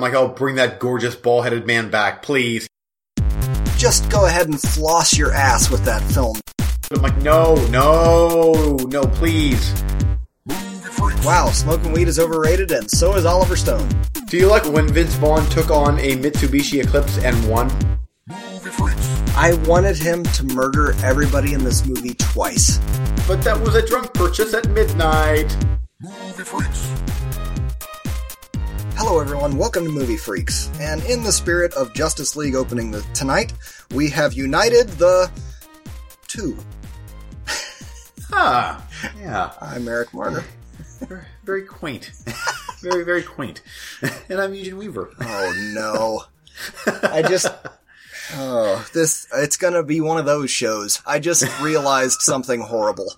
like, oh, bring that gorgeous ball-headed man back, please. Just go ahead and floss your ass with that film. I'm like, no, no, no, please. Wow, smoking weed is overrated, and so is Oliver Stone. Do you like when Vince Vaughn took on a Mitsubishi Eclipse and won? I wanted him to murder everybody in this movie twice. But that was a drunk purchase at midnight. Hello, everyone. Welcome to Movie Freaks. And in the spirit of Justice League opening the, tonight, we have united the two. Ah, yeah. I'm Eric Marner. Very, very quaint. very, very quaint. And I'm Eugene Weaver. Oh no. I just Oh, this it's gonna be one of those shows. I just realized something horrible.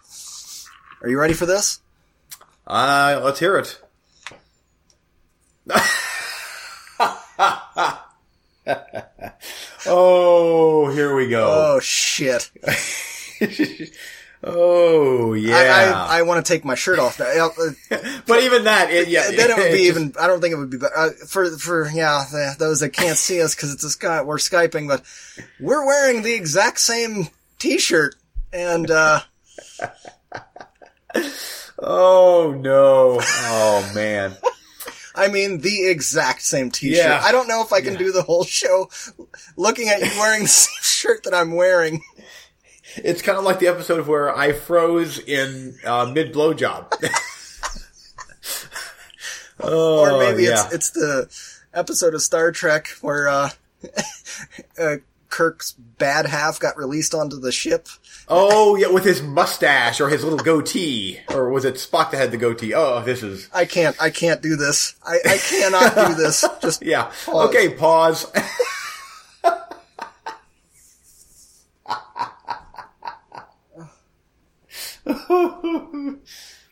Are you ready for this? Uh, let's hear it. oh, here we go. Oh shit. oh, yeah. I, I, I want to take my shirt off now. Uh, but even that, it, yeah. then it would be even. I don't think it would be better uh, for for yeah the, those that can't see us because it's a sky. We're skyping, but we're wearing the exact same T-shirt, and uh, Oh, no. Oh, man. I mean the exact same T-shirt. Yeah. I don't know if I can do the whole show looking at you wearing the same shirt that I'm wearing. It's kind of like the episode where I froze in uh, mid blowjob. oh, or maybe yeah. it's it's the episode of Star Trek where uh, uh, Kirk's bad half got released onto the ship. Oh yeah, with his mustache or his little goatee, or was it Spock that had the goatee? Oh, this is I can't I can't do this. I, I cannot do this. Just yeah. Pause. Okay, pause.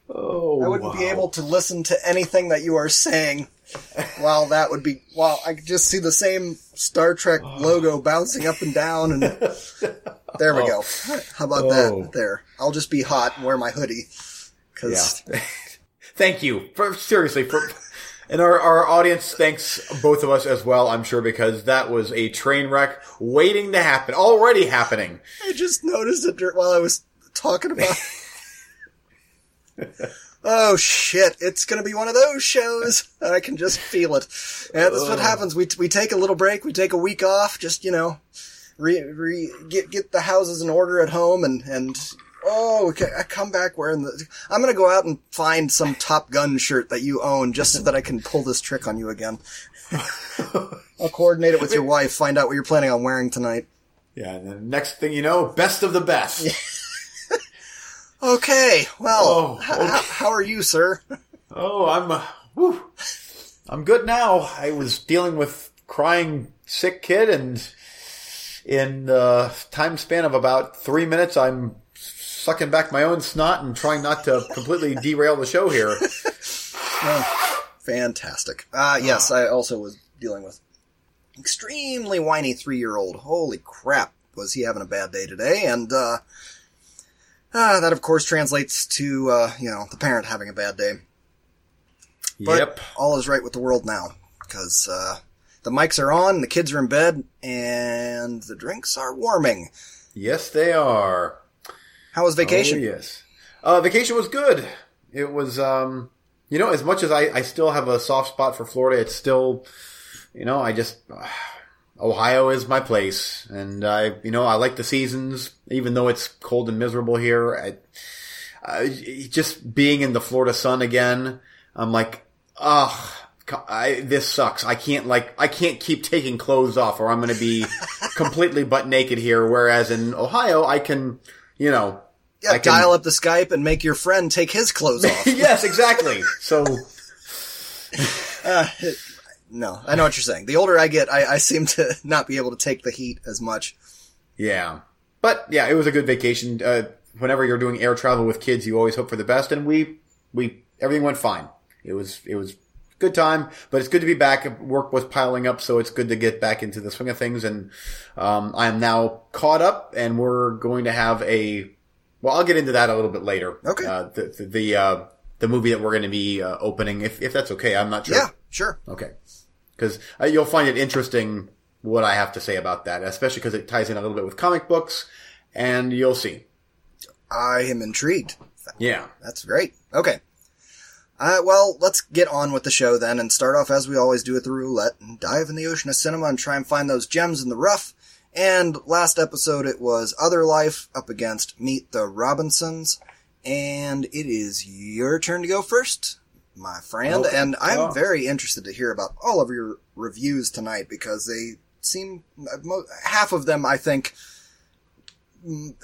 oh, I wouldn't be able to listen to anything that you are saying. While that would be wow, I could just see the same Star Trek oh. logo bouncing up and down and there we go. Oh. How about Oh. that? There. I'll just be hot and wear my hoodie. Cause Yeah. Thank you. For, seriously, for, and our, our audience thanks both of us as well, I'm sure, because that was a train wreck waiting to happen, already happening. I just noticed it while I was talking about. oh shit! It's gonna be one of those shows. I can just feel it. And that's what happens. We we take a little break. We take a week off. Just you know, re, re get get the houses in order at home, and and oh, okay, I come back wearing the. I'm gonna go out and find some Top Gun shirt that you own, just so that I can pull this trick on you again. I'll coordinate it with your wife. Find out what you're planning on wearing tonight. Yeah, and the next thing you know, best of the best. Okay, well, Oh, h- h- how are you, sir? Oh, I'm, uh, whew. I'm good now. I was dealing with crying sick kid, and in the time span of about three minutes, I'm sucking back my own snot and trying not to completely derail the show here. Fantastic. Uh, yes, I also was dealing with extremely whiny three-year-old. Holy crap, was he having a bad day today? And, uh, uh, that of course translates to, uh, you know, the parent having a bad day. But yep. all is right with the world now, because, uh, the mics are on, the kids are in bed, and the drinks are warming. Yes, they are. How was vacation? Oh, yes. Uh, vacation was good. It was, um, you know, as much as I, I still have a soft spot for Florida, it's still, you know, I just, Ohio is my place. And I, you know, I like the seasons, even though it's cold and miserable here. I, I just being in the Florida sun again, I'm like, ugh. I, this sucks. I can't like, I can't keep taking clothes off or I'm going to be completely butt naked here. Whereas in Ohio, I can, you know, Yeah, I can- dial up the Skype and make your friend take his clothes off. yes, exactly. So Uh, no, I know what you're saying. The older I get, I, I seem to not be able to take the heat as much. yeah, but yeah, it was a good vacation. Uh, whenever you're doing air travel with kids, you always hope for the best, and we we everything went fine. It was it was good time, but it's good to be back. Work was piling up, so it's good to get back into the swing of things. And um, I am now caught up, and we're going to have a. Well, I'll get into that a little bit later. Okay. Uh, the the the, uh, the movie that we're going to be uh, opening, if if that's okay. I'm not sure. Yeah, sure. Okay. because uh, you'll find it interesting what I have to say about that, especially because it ties in a little bit with comic books, and you'll see. I am intrigued. Yeah. That's great. Okay. Uh, well, let's get on with the show then and start off as we always do with the roulette and dive in the ocean of cinema and try and find those gems in the rough. And last episode it was Other Life up against Meet the Robinsons. And it is your turn to go first, my friend. Okay. And I'm Oh. very interested to hear about all of your reviews tonight because they seem, half of them I think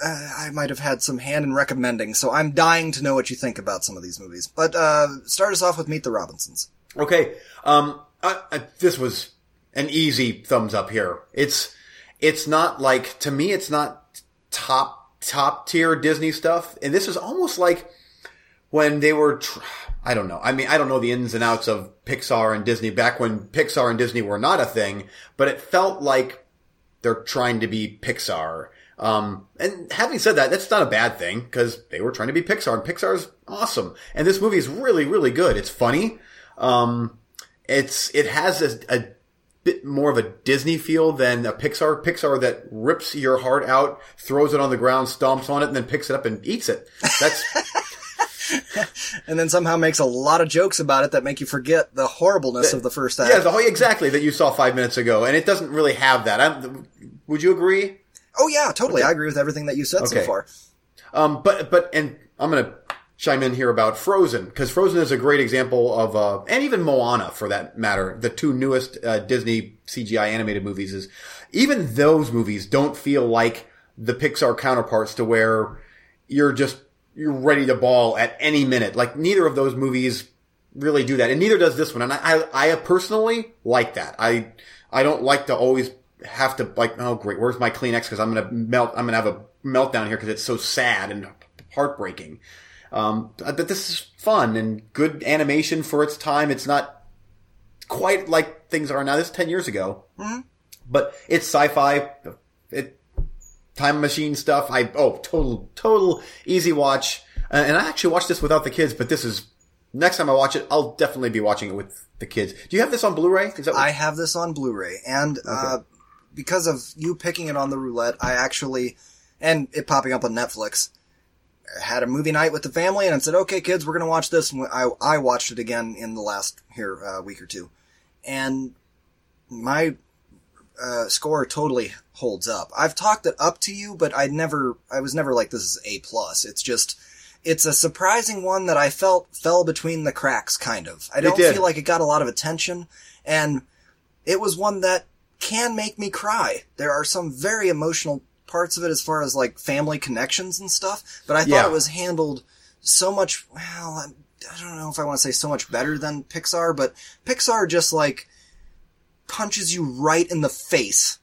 I might have had some hand in recommending, so I'm dying to know what you think about some of these movies. But uh, start us off with Meet the Robinsons. Okay. Um, I, I, this was an easy thumbs up here. It's, it's not like, to me, it's not top, top tier Disney stuff. And this is almost like when they were, tr- I don't know. I mean, I don't know the ins and outs of Pixar and Disney back when Pixar and Disney were not a thing, but it felt like they're trying to be Pixar. Um, and having said that, that's not a bad thing because they were trying to be Pixar and Pixar's awesome. And this movie is really, really good. It's funny. Um, it's, it has a, a bit more of a Disney feel than a Pixar. Pixar that rips your heart out, throws it on the ground, stomps on it, and then picks it up and eats it. That's, And then somehow makes a lot of jokes about it that make you forget the horribleness of the first act. yeah, the exactly that you saw five minutes ago. And it doesn't really have that. I'm, would you agree? Oh yeah, totally. I agree with everything that you said so far. Um, but but and I'm gonna chime in here about Frozen because Frozen is a great example of, uh, and even Moana for that matter, the two newest uh, Disney CGI animated movies is even those movies don't feel like the Pixar counterparts to where you're just you're ready to bawl at any minute. Like neither of those movies really do that, and neither does this one. And I I, I personally like that. I I don't like to always have to like oh great where's my Kleenex because I'm gonna melt I'm gonna have a meltdown here because it's so sad and heartbreaking. Um, but this is fun and good animation for its time. It's not quite like things are now. This is ten years ago, but it's sci-fi. It time machine stuff. I oh total total easy watch. Uh, and I actually watched this without the kids, but this is next time I watch it, I'll definitely be watching it with the kids. Do you have this on Blu-ray? Is that what- I have this on Blu-ray, and uh, because of you picking it on the roulette, I actually, and it popping up on Netflix, had a movie night with the family, and I said, "Okay, kids, we're gonna watch this." And I I watched it again in the last here uh, week or two, and my uh, score totally holds up. I've talked it up to you, but I never, I was never like this is a plus. It's just. It's a surprising one that I felt fell between the cracks, kind of. I don't feel like it got a lot of attention, and it was one that can make me cry. There are some very emotional parts of it as far as like family connections and stuff, but I thought Yeah. it was handled so much, well, I I don't know if I want to say so much better than Pixar, but Pixar just like punches you right in the face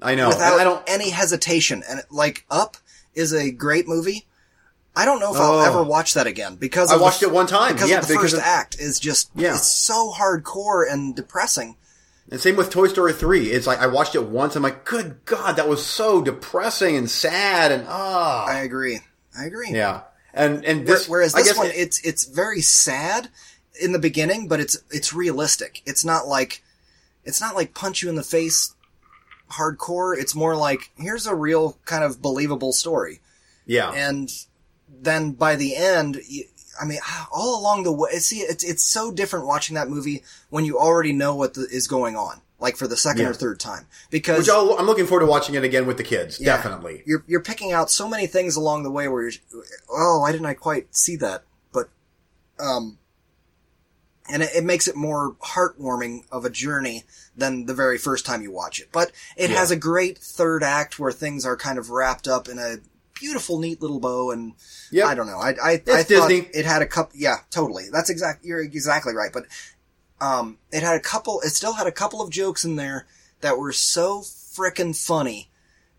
I know. without I don't. any hesitation. And like Up is a great movie. I don't know if Oh. I'll ever watch that again because I of the watched it one time. because yeah, the because first of- act is just Yeah. it's so hardcore and depressing. And same with Toy Story 3. It's like, I watched it once. I'm like, good God, that was so depressing and sad and ah. I agree. I agree. yeah. And, and this, Whereas this one, it- it's it's very sad in the beginning, but it's it's realistic. It's not like it's not like punch you in the face hardcore. It's more like here's a real kind of believable story, yeah. and then by the end, I mean, all along the way, see, it's it's so different watching that movie when you already know what the, is going on, like for the second Yeah. or third time, because Which I'll, I'm looking forward to watching it again with the kids. Yeah. Definitely. you're you're picking out so many things along the way where you're, oh, why didn't I quite see that? But, um, and it, it makes it more heartwarming of a journey than the very first time you watch it. But it Yeah. has a great third act where things are kind of wrapped up in a beautiful, neat little bow. And Yep. I don't know, I I, It's I thought Disney. it had a couple. Yeah, totally. That's exact. You're exactly right. But um, it had a couple. It still had a couple of jokes in there that were so frickin' funny.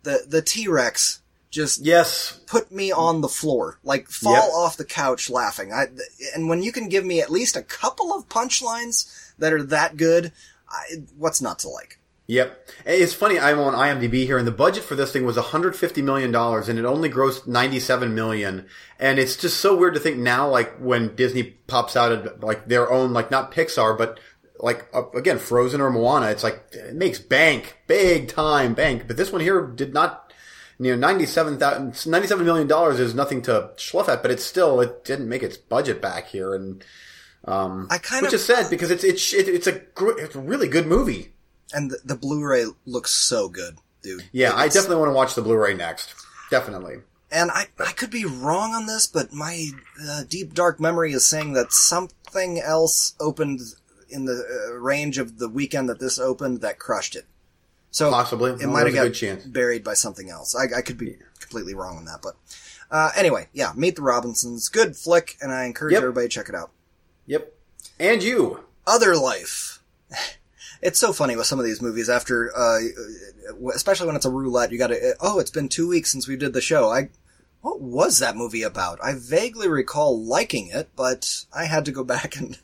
The the T Rex just Yes. put me on the floor, like fall Yep. off the couch laughing. I, and when you can give me at least a couple of punchlines that are that good, I, what's not to like? Yep. It's funny, I'm on IMDb here, and the budget for this thing was $150 million, and it only grossed 97 million. And it's just so weird to think now, like, when Disney pops out of, like, their own, like, not Pixar, but like uh, again, Frozen or Moana, it's like it makes bank, big time bank. But this one here did not. You know, 97, 97 million dollars is nothing to schluff at, but it's still it didn't make its budget back here, and um, I kind which of- is sad because it's it's it's a gr- it's a really good movie. And the, the Blu-ray looks so good, dude. Yeah, I definitely want to watch the Blu-ray next. Definitely. And I, I could be wrong on this, but my uh, deep dark memory is saying that something else opened in the uh, range of the weekend that this opened that crushed it. So Possibly. it Well, might have got chance. buried by something else. I, I could be completely wrong on that, but uh, anyway, yeah, Meet the Robinsons, good flick, and I encourage Yep. everybody to check it out. Yep. And you. Other Life. It's so funny with some of these movies after, uh, especially when it's a roulette, you gotta, oh, it's been two weeks since we did the show. I, what was that movie about? I vaguely recall liking it, but I had to go back and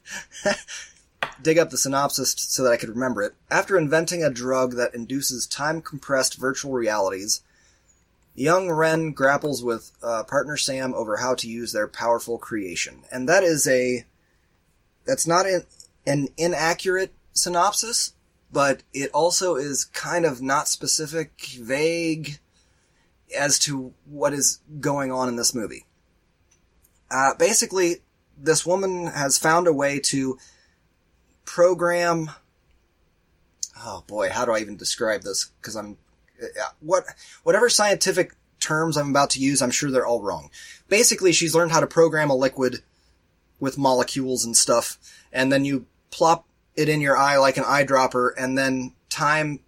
dig up the synopsis so that I could remember it. After inventing a drug that induces time compressed virtual realities, young Ren grapples with uh, partner Sam over how to use their powerful creation. And that is a, that's not an, an inaccurate synopsis, but it also is kind of not specific, vague as to what is going on in this movie. Uh, basically, this woman has found a way to program. Oh boy, how do I even describe this? Because I'm uh, what whatever scientific terms I'm about to use, I'm sure they're all wrong. Basically, she's learned how to program a liquid with molecules and stuff, and then you plop it in your eye like an eyedropper, and then time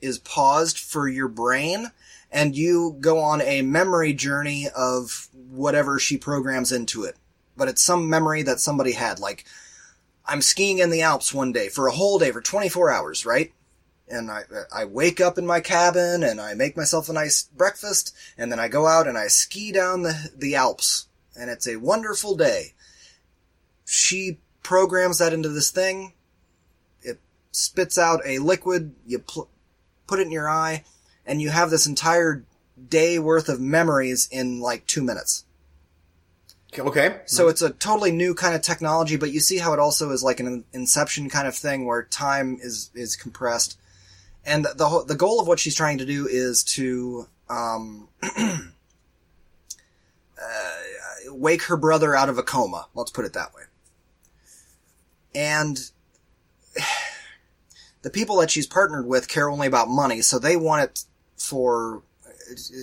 is paused for your brain, and you go on a memory journey of whatever she programs into it. But it's some memory that somebody had, like, I'm skiing in the Alps one day for a whole day for 24 hours, right? And I, I wake up in my cabin and I make myself a nice breakfast and then I go out and I ski down the, the Alps and it's a wonderful day. She programs that into this thing. It spits out a liquid. You pl- put it in your eye and you have this entire day worth of memories in like two minutes. Okay. So it's a totally new kind of technology, but you see how it also is like an Inception kind of thing where time is is compressed, and the whole, the goal of what she's trying to do is to um, uh, wake her brother out of a coma. Let's put it that way. And the people that she's partnered with care only about money, so they want it for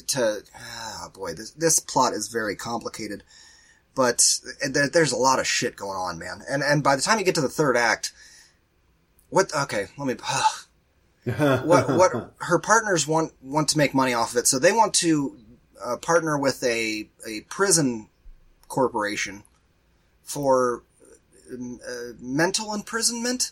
to. Oh boy, this this plot is very complicated but there, there's a lot of shit going on, man. And and by the time you get to the third act, what? Okay, let me. what what her partners want want to make money off of it, so they want to uh, partner with a a prison corporation for uh, mental imprisonment,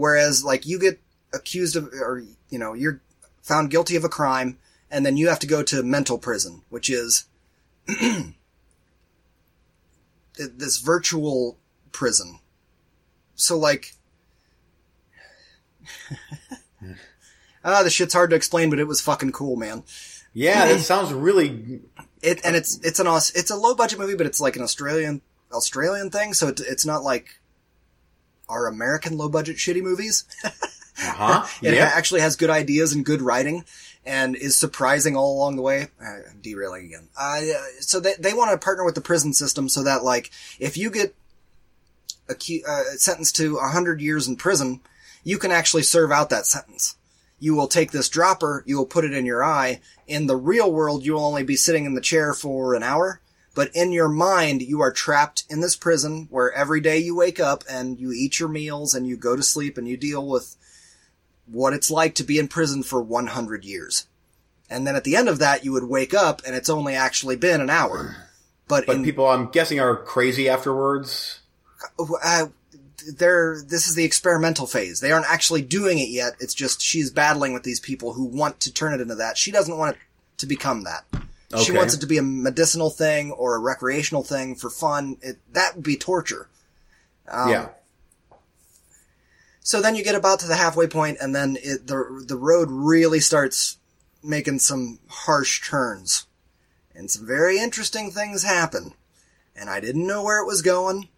whereas like you get accused of or you know you're found guilty of a crime, and then you have to go to mental prison, which is this virtual prison. So like, ah, the shit's hard to explain, but it was fucking cool, man. yeah, that sounds really. It and it's it's an it's a low budget movie, but it's like an Australian Australian thing, so it, it's not like our American low budget shitty movies. Uh huh. It yeah. actually has good ideas and good writing, and is surprising all along the way. Uh, I'm derailing again. Uh, so they they want to partner with the prison system so that like if you get acu- uh, sentenced to hundred years in prison, you can actually serve out that sentence. You will take this dropper, you will put it in your eye. In the real world, you will only be sitting in the chair for an hour. But in your mind, you are trapped in this prison where every day you wake up and you eat your meals and you go to sleep and you deal with what it's like to be in prison for 100 years. And then at the end of that, you would wake up and it's only actually been an hour. But, But in, people, I'm guessing, are crazy afterwards. uh, they're, this is the experimental phase. They aren't actually doing it yet. It's just she's battling with these people who want to turn it into that. She doesn't want it to become that. She wants it to be a medicinal thing or a recreational thing for fun. It, that would be torture. Um, yeah. So then you get about to the halfway point, and then it, the the road really starts making some harsh turns, and some very interesting things happen. And I didn't know where it was going,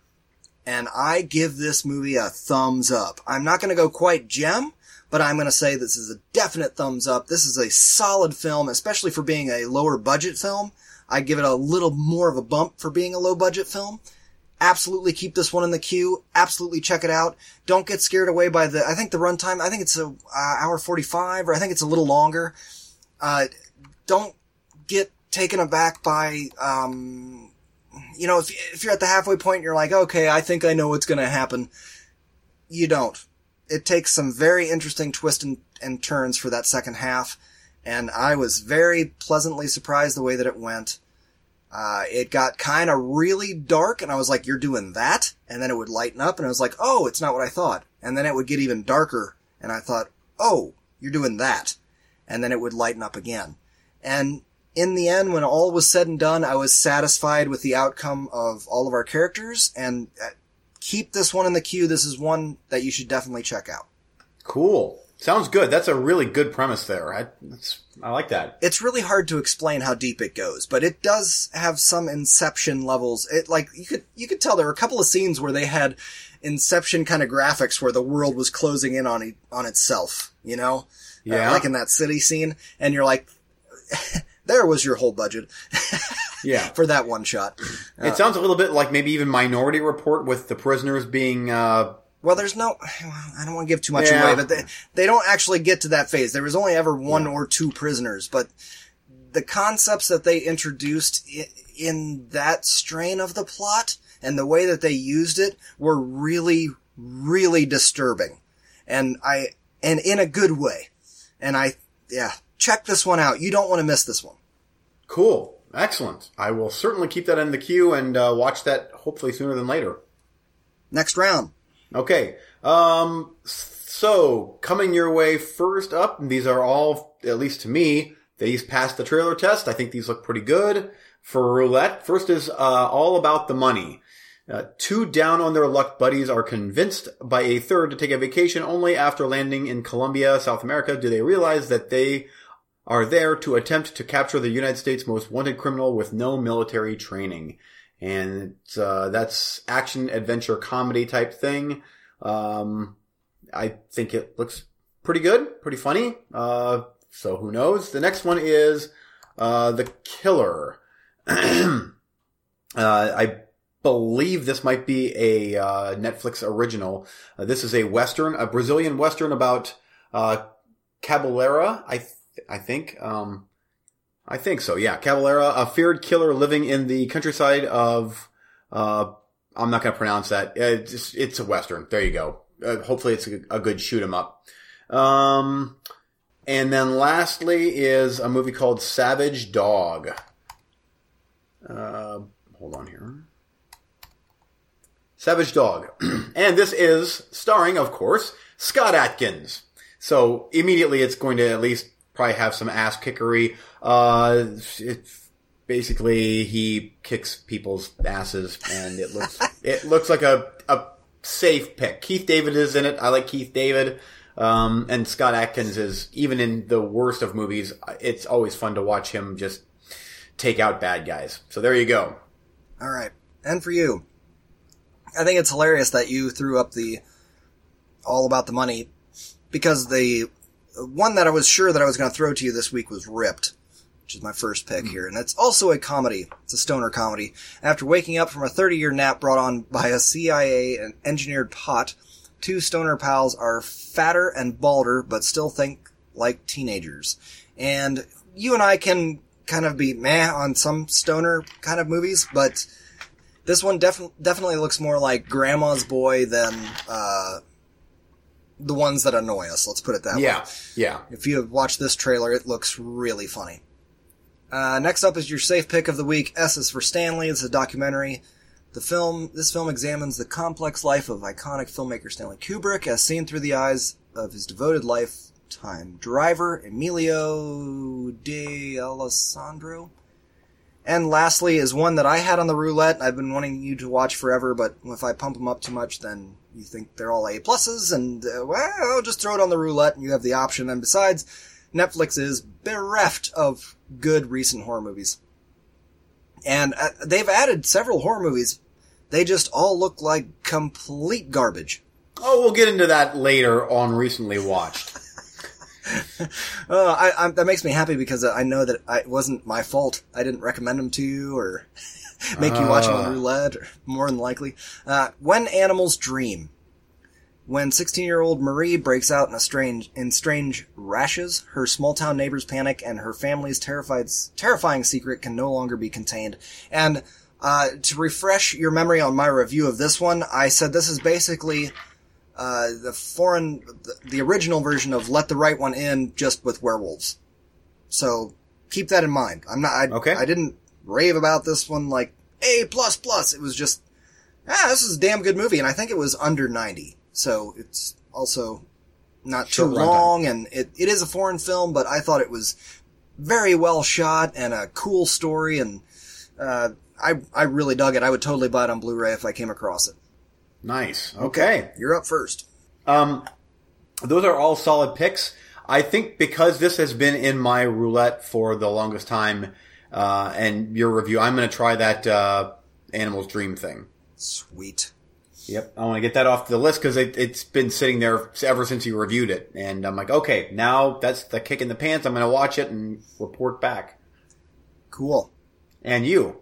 and I give this movie a thumbs up. I'm not going to go quite gem, but I'm going to say this is a definite thumbs up. This is a solid film, especially for being a lower budget film. I give it a little more of a bump for being a low budget film. Absolutely keep this one in the queue. Absolutely check it out. Don't get scared away by the, I think the runtime, I think it's a uh, hour 45 or I think it's a little longer. Uh, don't get taken aback by, um, you know, if, if you're at the halfway point and you're like, okay, I think I know what's going to happen. You don't. It takes some very interesting twists and, and turns for that second half. And I was very pleasantly surprised the way that it went. Uh, it got kind of really dark and I was like, you're doing that? And then it would lighten up and I was like, oh, it's not what I thought. And then it would get even darker and I thought, oh, you're doing that. And then it would lighten up again. And in the end, when all was said and done, I was satisfied with the outcome of all of our characters and uh, keep this one in the queue. This is one that you should definitely check out. Cool. Sounds good. That's a really good premise there. I, I like that. It's really hard to explain how deep it goes, but it does have some Inception levels. It like you could you could tell there were a couple of scenes where they had Inception kind of graphics where the world was closing in on on itself. You know, uh, Yeah. uh, like in that city scene, and you're like, there was your whole budget. Yeah. for that one shot. it sounds a little bit like maybe even Minority Report with the prisoners being, uh, Well, there's no. I don't want to give too much Yeah. away, but they they don't actually get to that phase. There was only ever one or two prisoners, but the concepts that they introduced in, in that strain of the plot and the way that they used it were really, really disturbing, and I and in a good way. And I, yeah, check this one out. You don't want to miss this one. Cool. Excellent. I will certainly keep that in the queue and, uh, watch that hopefully sooner than later. Next round. Okay. Um, so coming your way first up, and these are all, at least to me, these passed the trailer test. I think these look pretty good for roulette. First is, uh, all about the money. Uh, two down on their luck buddies are convinced by a third to take a vacation only after landing in Colombia, South America. Do they realize that they are there to attempt to capture the United States' most wanted criminal with no military training? And uh, that's action, adventure, comedy type thing. Um, I think it looks pretty good, pretty funny. Uh, so who knows? The next one is uh, The Killer. uh, I believe this might be a uh, Netflix original. Uh, this is a western, a Brazilian western about uh, Cabeleira. I I think. Um, I think so. Yeah, Cabeleira, a feared killer living in the countryside of. Uh, I'm not to pronounce that. It's, it's a western. There you go. Uh, hopefully, it's a, a good shoot 'em up. Um, and then lastly is a movie called Savage Dog. Uh, hold on here. Savage Dog. and this is starring, of course, Scott Adkins. So immediately it's going to at least probably have some ass kickery. Uh, it, basically he kicks people's asses and it looks, it looks like a, a safe pick. Keith David is in it. I like Keith David. Um, and Scott Adkins is, even in the worst of movies, it's always fun to watch him just take out bad guys. So there you go. All right. And for you, I think it's hilarious that you threw up the all about the money because the one that I was sure that I was going to throw to you this week was Ripped, which is my first pick here. And it's also a comedy. It's a stoner comedy. After waking up from a 30 year nap brought on by a CIA and engineered pot, two stoner pals are fatter and balder, but still think like teenagers. And you and I can kind of be meh on some stoner kind of movies, but this one def- definitely looks more like Grandma's Boy than uh, the ones that annoy us. Let's put it that way. Yeah. Yeah. If you have watched this trailer, it looks really funny. Uh, next up is your safe pick of the week. S is for Stanley. It's a documentary. The film, this film examines the complex life of iconic filmmaker Stanley Kubrick as seen through the eyes of his devoted lifetime driver, Emilio D'Alessandro. And lastly is one that I had on the roulette. I've been wanting you to watch forever, but if I pump them up too much, then you think they're all A pluses, and uh, well, just throw it on the roulette, and you have the option. And besides, Netflix is bereft of good recent horror movies, and uh, they've added several horror movies They just all look like complete garbage. Oh, we'll get into that later on recently watched. Uh, I, I, that makes me happy because I know that I, it wasn't my fault. I didn't recommend them to you or make you watch them on Ah. roulette, or more than likely. Uh, when animals dream. When 16-year-old Marie breaks out in a strange, in strange rashes, her small-town neighbors panic, and her family's terrified, terrifying secret can no longer be contained. And uh, to refresh your memory on my review of this one, I said this is basically uh, the foreign, the, the original version of Let the Right One In, just with werewolves. So keep that in mind. I'm not. I, Okay. I didn't rave about this one like A plus plus. It was just ah, this is a damn good movie, and I think it was under 90, so it's also not too runtime. long, and it, it is a foreign film, but I thought it was very well shot and a cool story, and uh, I I really dug it. I would totally buy it on Blu-ray if I came across it. Nice. Okay. You're up first. Um, those are all solid picks. I think because this has been in my roulette for the longest time, uh, and your review, I'm going to try that uh, Animals Dream thing. Sweet. Yep, I want to get that off the list because it, it's been sitting there ever since you reviewed it, and I'm like, okay, now that's the kick in the pants. I'm going to watch it and report back. Cool. And you,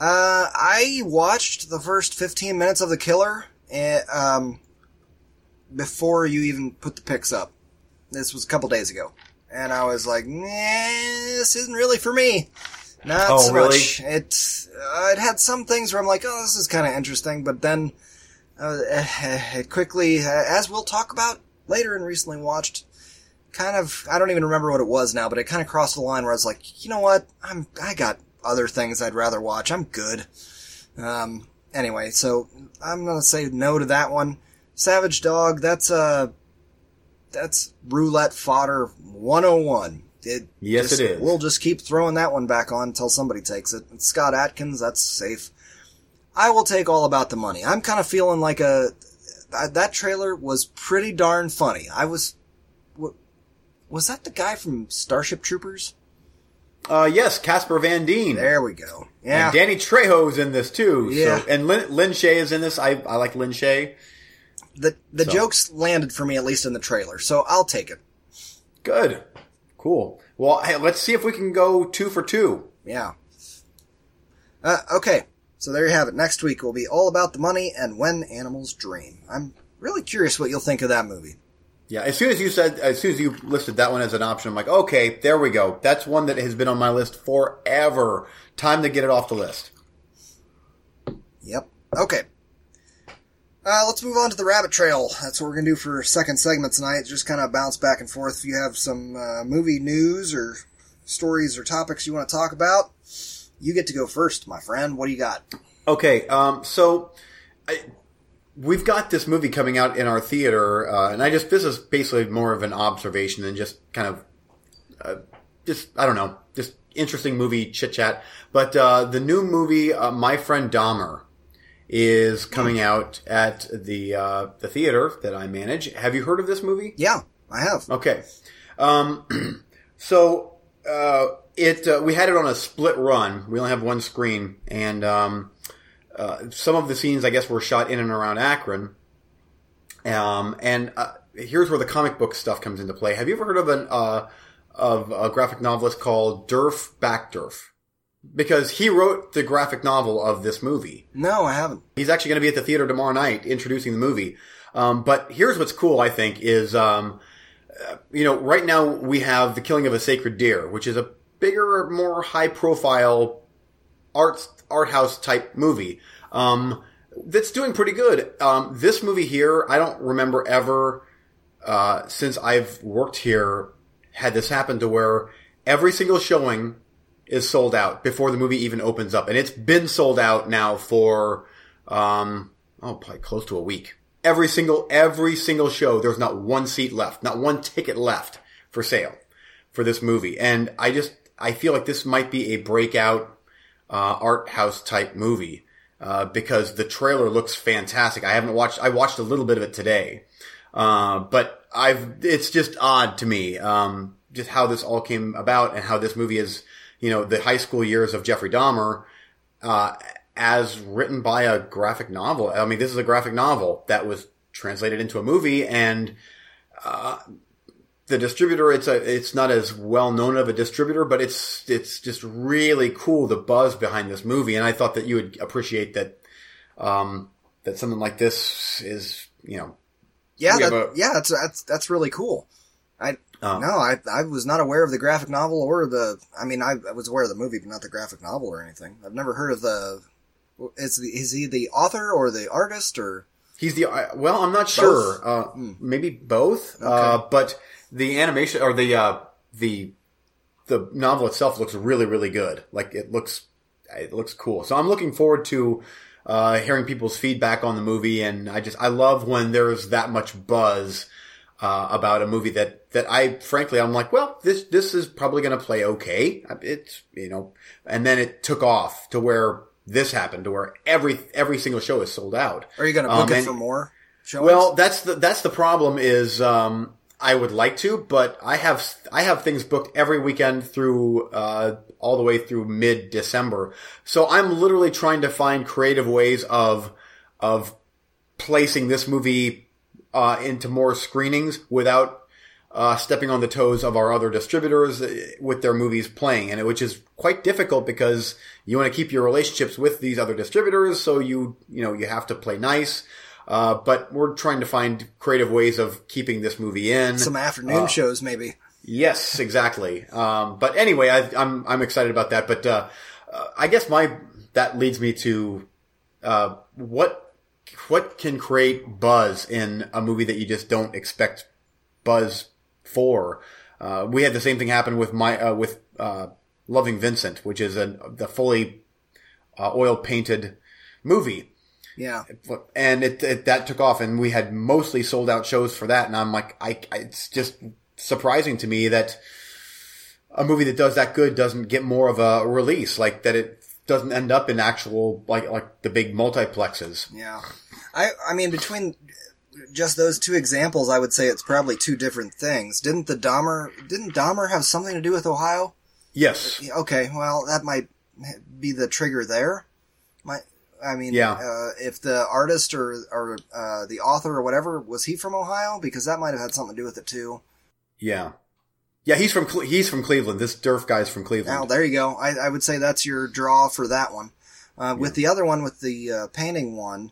Uh, I watched the first 15 minutes of The Killer, eh, um, before you even put the picks up. This was a couple days ago. And I was like, nah, this isn't really for me. Not Oh, so really? much. It, uh, it had some things where I'm like, oh, this is kind of interesting, but then, uh, it quickly, uh, as we'll talk about later and recently watched, kind of, I don't even remember what it was now, but it kind of crossed the line where I was like, you know what? I'm, I got other things I'd rather watch. I'm good. Um, anyway, so I'm gonna say no to that one. Savage Dog, that's, uh, that's roulette fodder 101. It Yes, just- it is. We'll just keep throwing that one back on until somebody takes it. It's Scott Adkins, that's safe. I will take all about the money. I'm kind of feeling like a, that trailer was pretty darn funny. I was, was that the guy from Starship Troopers? Uh, yes, Casper Van Dien. There we go. Yeah. And Danny Trejo's in this too. Yeah. So, and Lin, Lin Shaye is in this. I, I like Lin Shaye. the the So- jokes landed for me at least in the trailer, so I'll take it. Good. Cool. Well, hey, let's see if we can go two for two. Yeah. Uh, okay, so there you have it. Next week will be all about the money and when animals dream. I'm really curious what you'll think of that movie. Yeah, as soon as you said, as soon as you listed that one as an option, I'm like, okay, there we go. That's one that has been on my list forever. Time to get it off the list. Yep. Okay. Uh, let's move on to the rabbit trail. That's what we're gonna do for second segment tonight. Just kind of bounce back and forth. If you have some uh, movie news or stories or topics you want to talk about, you get to go first, my friend. What do you got? Okay, um, so I, we've got this movie coming out in our theater, uh, and I just this is basically more of an observation than just kind of uh, just I don't know, just interesting movie chit chat. But uh, the new movie, uh, My Friend Dahmer, is coming out at the uh, the theater that I manage. Have you heard of this movie? Yeah, I have. Okay. Um, so uh, it uh, we had it on a split run. We only have one screen, and um, uh, some of the scenes, I guess, were shot in and around Akron. Um, and uh, here's where the comic book stuff comes into play. Have you ever heard of an uh, of a graphic novelist called Derf Backderf? Because he wrote the graphic novel of this movie. No, I haven't. He's actually going to be at the theater tomorrow night introducing the movie. Um, but here's what's cool, I think, is, um, uh, you know, right now we have The Killing of a Sacred Deer, which is a bigger, more high profile art, art house type movie. Um, that's doing pretty good. Um, this movie here, I don't remember ever, uh, since I've worked here, had this happen to where every single showing is sold out before the movie even opens up. And it's been sold out now for, um, oh, probably close to a week. Every single, every single show, there's not one seat left, not one ticket left for sale for this movie. And I just, I feel like this might be a breakout, uh, art house type movie, uh, because the trailer looks fantastic. I haven't watched, I watched a little bit of it today. Uh, but I've, it's just odd to me, um, just how this all came about and how this movie is, you know, the high school years of Jeffrey Dahmer, uh, as written by a graphic novel. I mean, this is a graphic novel that was translated into a movie, and uh, the distributor it's a it's not as well known of a distributor, but it's it's just really cool the buzz behind this movie, and I thought that you would appreciate that um, that something like this is you know Yeah, that, a- yeah, that's that's that's really cool. I uh, no, I I was not aware of the graphic novel or the. I mean, I, I was aware of the movie, but not the graphic novel or anything. I've never heard of the. Is the is he the author or the artist or? He's the uh, well. I'm not sure. Uh, Maybe both. Uh, but the animation or the uh, the the novel itself looks really really good. Like it looks it looks cool. So I'm looking forward to uh, hearing people's feedback on the movie. And I just I love when there's that much buzz uh, about a movie that that I frankly I'm like, well, this this is probably going to play okay. It's you know, and then it took off to where this happened to where every every single show is sold out. Are you going to Um, book it for more? Showings? Well, that's the that's the problem is um, I would like to, but I have I have things booked every weekend through uh, all the way through mid December. So I'm literally trying to find creative ways of of placing this movie uh, into more screenings without uh, stepping on the toes of our other distributors with their movies playing, and it, which is quite difficult because you want to keep your relationships with these other distributors, so you you know you have to play nice. Uh, but we're trying to find creative ways of keeping this movie in. some afternoon uh, shows maybe. Yes, exactly. Um, but anyway, I, I'm I'm excited about that. But uh, uh, I guess my that leads me to uh, what what can create buzz in a movie that you just don't expect buzz for. Uh, we had the same thing happen with my uh, with uh, Loving Vincent, which is a the fully uh, oil painted movie Yeah, and it, it that took off, and we had mostly sold out shows for that. And I'm like, I, I it's just surprising to me that a movie that does that good doesn't get more of a release, like that it doesn't end up in actual like like the big multiplexes. yeah. I I mean between just those two examples, I would say it's probably two different things. Didn't the Dahmer didn't Dahmer have something to do with Ohio? Yes, Okay, well that might be the trigger there. Might I mean, Yeah. uh, if the artist or or uh, the author or whatever was he from Ohio? Because that might have had something to do with it too. yeah, yeah. He's from Cle- he's from Cleveland. This Derf guy's from Cleveland. Now there you go. I, I would say that's your draw for that one. Uh, With the other one, with the uh, painting one,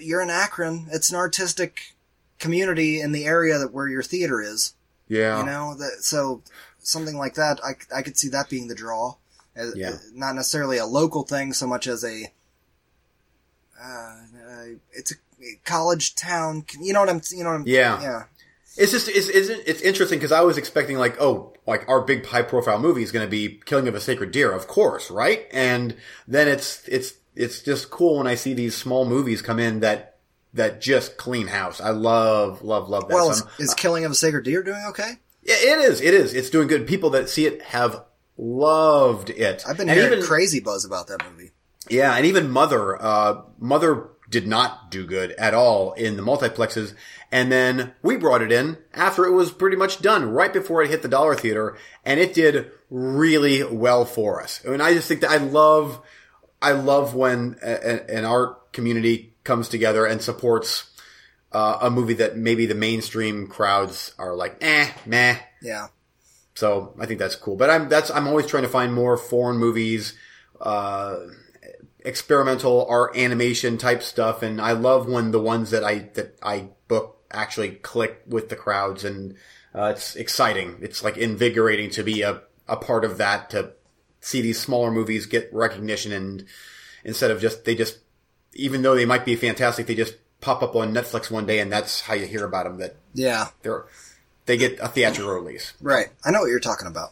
you're in Akron. It's an artistic community in the area that where your theater is. yeah, You know, that, so something like that, I, I could see that being the draw. Uh, Yeah. Not necessarily a local thing so much as a, uh, uh, it's a college town. You know what I'm, you know what I'm, Yeah. yeah. It's just it's it's, it's interesting because I was expecting like oh like our big high profile movie is going to be Killing of a Sacred Deer, of course, right? And then it's it's it's just cool when I see these small movies come in that that just clean house. I love love love that. Well, So is, is Killing of a Sacred Deer doing okay? yeah, it is it is it's doing good. People that see it have loved it. I've been And hearing even- crazy buzz about that movie. yeah, and even Mother, uh, Mother did not do good at all in the multiplexes. And then we brought it in after it was pretty much done, right before it hit the dollar theater, and it did really well for us. I mean, I just think that I love, I love when a, a- an art community comes together and supports uh, a movie that maybe the mainstream crowds are like, eh, meh. Yeah. So I think that's cool. But I'm that's I'm always trying to find more foreign movies, uh, experimental art animation type stuff, and I love when the ones that I that I book actually click with the crowds, and uh, it's exciting. It's like invigorating to be a a part of that to see these smaller movies get recognition, and instead of just they just even though they might be fantastic, they just pop up on Netflix one day, and that's how you hear about them. That Yeah. they're they get a theatrical release. Right. I know what you're talking about.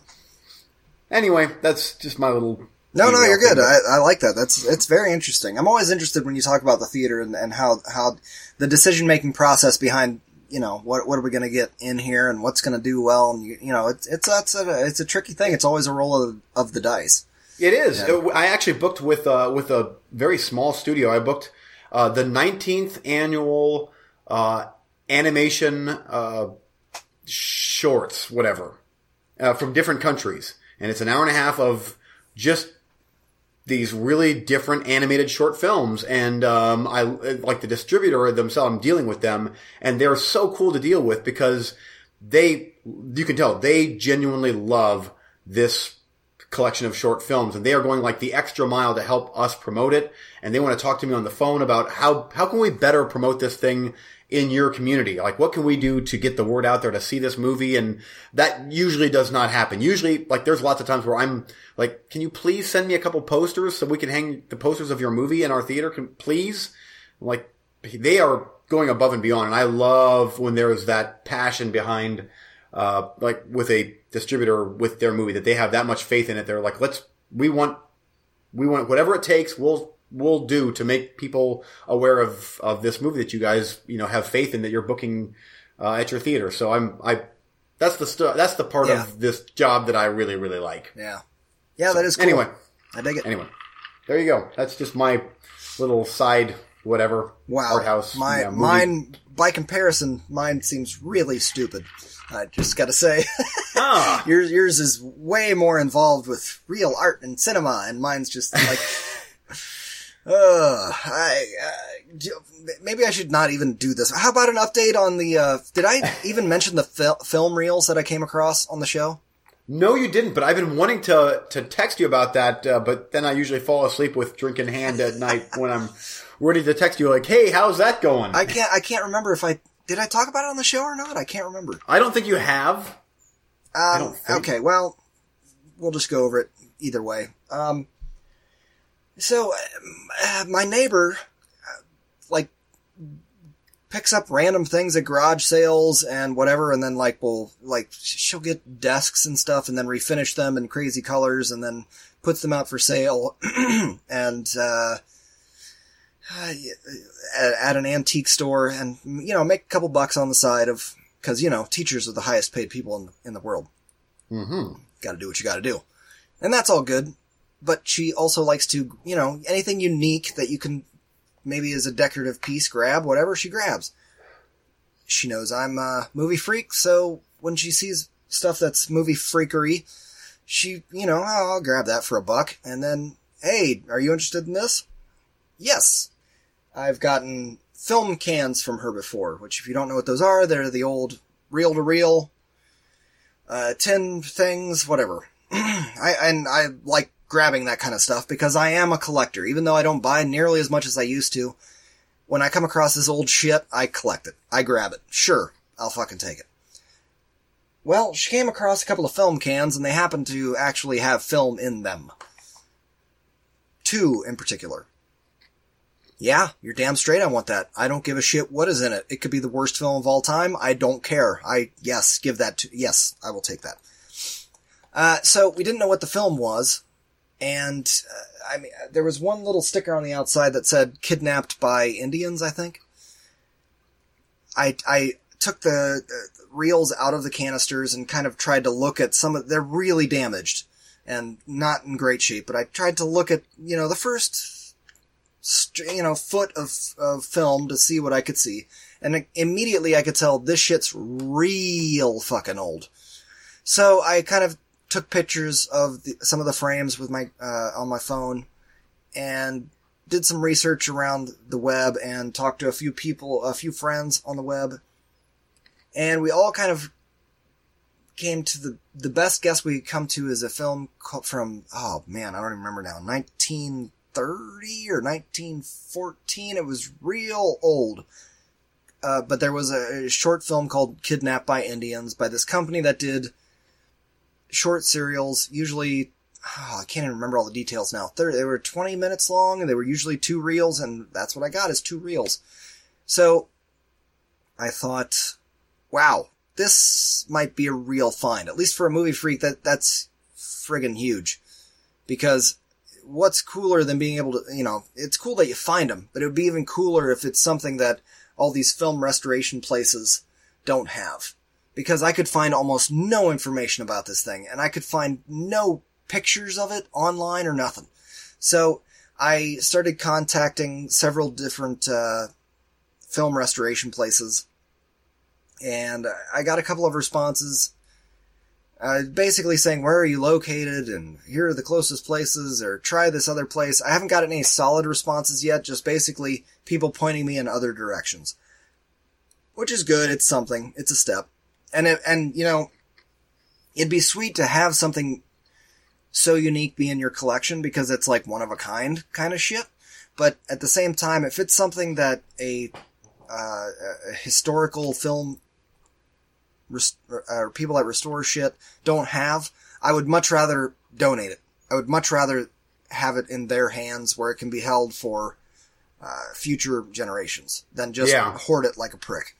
Anyway, that's just my little. No, no, you're good. I, I like that. That's it's very interesting. I'm always interested when you talk about the theater and, and how how the decision making process behind you know what what are we going to get in here and what's going to do well and you, you know it's it's that's a it's a tricky thing. It's always a roll of, of the dice. It is. Yeah. I actually booked with uh, with a very small studio. I booked uh, the 19th annual uh, animation uh, shorts, whatever, uh, from different countries, and it's an hour and a half of just these really different animated short films, and um, I like the distributor themselves. I'm dealing with them, and they're so cool to deal with because they, you can tell, they genuinely love this collection of short films, and they are going like the extra mile to help us promote it. And they want to talk to me on the phone about how how can we better promote this thing in your community? Like, what can we do to get the word out there to see this movie? And that usually does not happen. Usually, like, there's lots of times where I'm like, can you please send me a couple posters so we can hang the posters of your movie in our theater? Can, please? Like, they are going above and beyond. And I love when there is that passion behind, uh, like with a distributor with their movie that they have that much faith in it. They're like, let's, we want, we want whatever it takes. We'll will do to make people aware of, of this movie that you guys, you know, have faith in that you're booking, uh, at your theater. So I'm, I, that's the that's the part Yeah. of this job that I really, really like. Yeah. Yeah, that is cool. Anyway, I dig it. anyway, there you go. That's just my little side, whatever. Wow. Art house. My yeah, mine by comparison, mine seems really stupid. I just got to say, Ah, yours yours is way more involved with real art and cinema, and mine's just like, uh, I uh, maybe I should not even do this. How about an update on the? Uh, did I even mention the fil- film reels that I came across on the show? no, you didn't. But I've been wanting to to text you about that. Uh, but then I usually fall asleep with drink in hand at night when I'm ready to text you. Like, hey, how's that going? I can't. I can't remember if I did. I talk about it on the show or not. I can't remember. I don't think you have. Um, don't think- okay, well, we'll just go over it either way. Um, so, uh, my neighbor, uh, like, picks up random things at garage sales and whatever, and then, like, will, like, she'll get desks and stuff and then refinish them in crazy colors and then puts them out for sale. and, uh, uh, at, at an antique store and, you know, make a couple bucks on the side of, cause, you know, teachers are the highest paid people in, in the world Mm-hmm. got to do what you got to do. And that's all good. But she also likes to, you know, anything unique that you can maybe as a decorative piece grab, whatever she grabs. She knows I'm a movie freak, so when she sees stuff that's movie freakery, she, you know, oh, I'll grab that for a buck. And then, hey, are you interested in this? Yes. I've gotten film cans from her before, which if you don't know what those are, they're the old reel to reel uh, 10 things, whatever. I, and I like grabbing that kind of stuff because I am a collector. Even though I don't buy nearly as much as I used to, when I come across this old shit, I collect it. I grab it. Sure, I'll fucking take it. Well, she came across a couple of film cans and they happen to actually have film in them. Two in particular. Yeah, you're damn straight I want that. I don't give a shit what is in it. It could be the worst film of all time. I don't care. I, yes, give that to, yes, I will take that. Uh, so we didn't know what the film was. And, uh, I mean, there was one little sticker on the outside that said kidnapped by Indians, I think. I, I took the, the reels out of the canisters and kind of tried to look at some of, they're really damaged and not in great shape, but I tried to look at, you know, the first you know, foot of, of film to see what I could see. And immediately I could tell this shit's real fucking old. So I kind of took pictures of the, some of the frames with my, uh, on my phone and did some research around the web and talked to a few people, a few friends on the web. And we all kind of came to the, the best guess we could come to is a film from, oh man, I don't even remember now, 1930 or 1914. It was real old. Uh, but there was a, a short film called Kidnapped by Indians by this company that did short serials, usually, oh, I can't even remember all the details now. They were 20 minutes long and they were usually two reels and that's what I got is two reels. So I thought, wow, this might be a real find. At least for a movie freak, that, that's friggin' huge. Because what's cooler than being able to, you know, it's cool that you find them, but it would be even cooler if it's something that all these film restoration places don't have. Because I could find almost no information about this thing, and I could find no pictures of it online or nothing. So I started contacting several different uh, film restoration places, and I got a couple of responses. Uh, basically saying where are you located and here are the closest places or try this other place. I haven't gotten any solid responses yet, just basically people pointing me in other directions. Which is good, it's something, it's a step. And it, and you know, it'd be sweet to have something so unique be in your collection because it's like one of a kind kind of shit. But at the same time, if it's something that a, uh, a historical film rest- or people that restore shit don't have, I would much rather donate it. I would much rather have it in their hands where it can be held for uh, future generations than just Yeah. hoard it like a prick.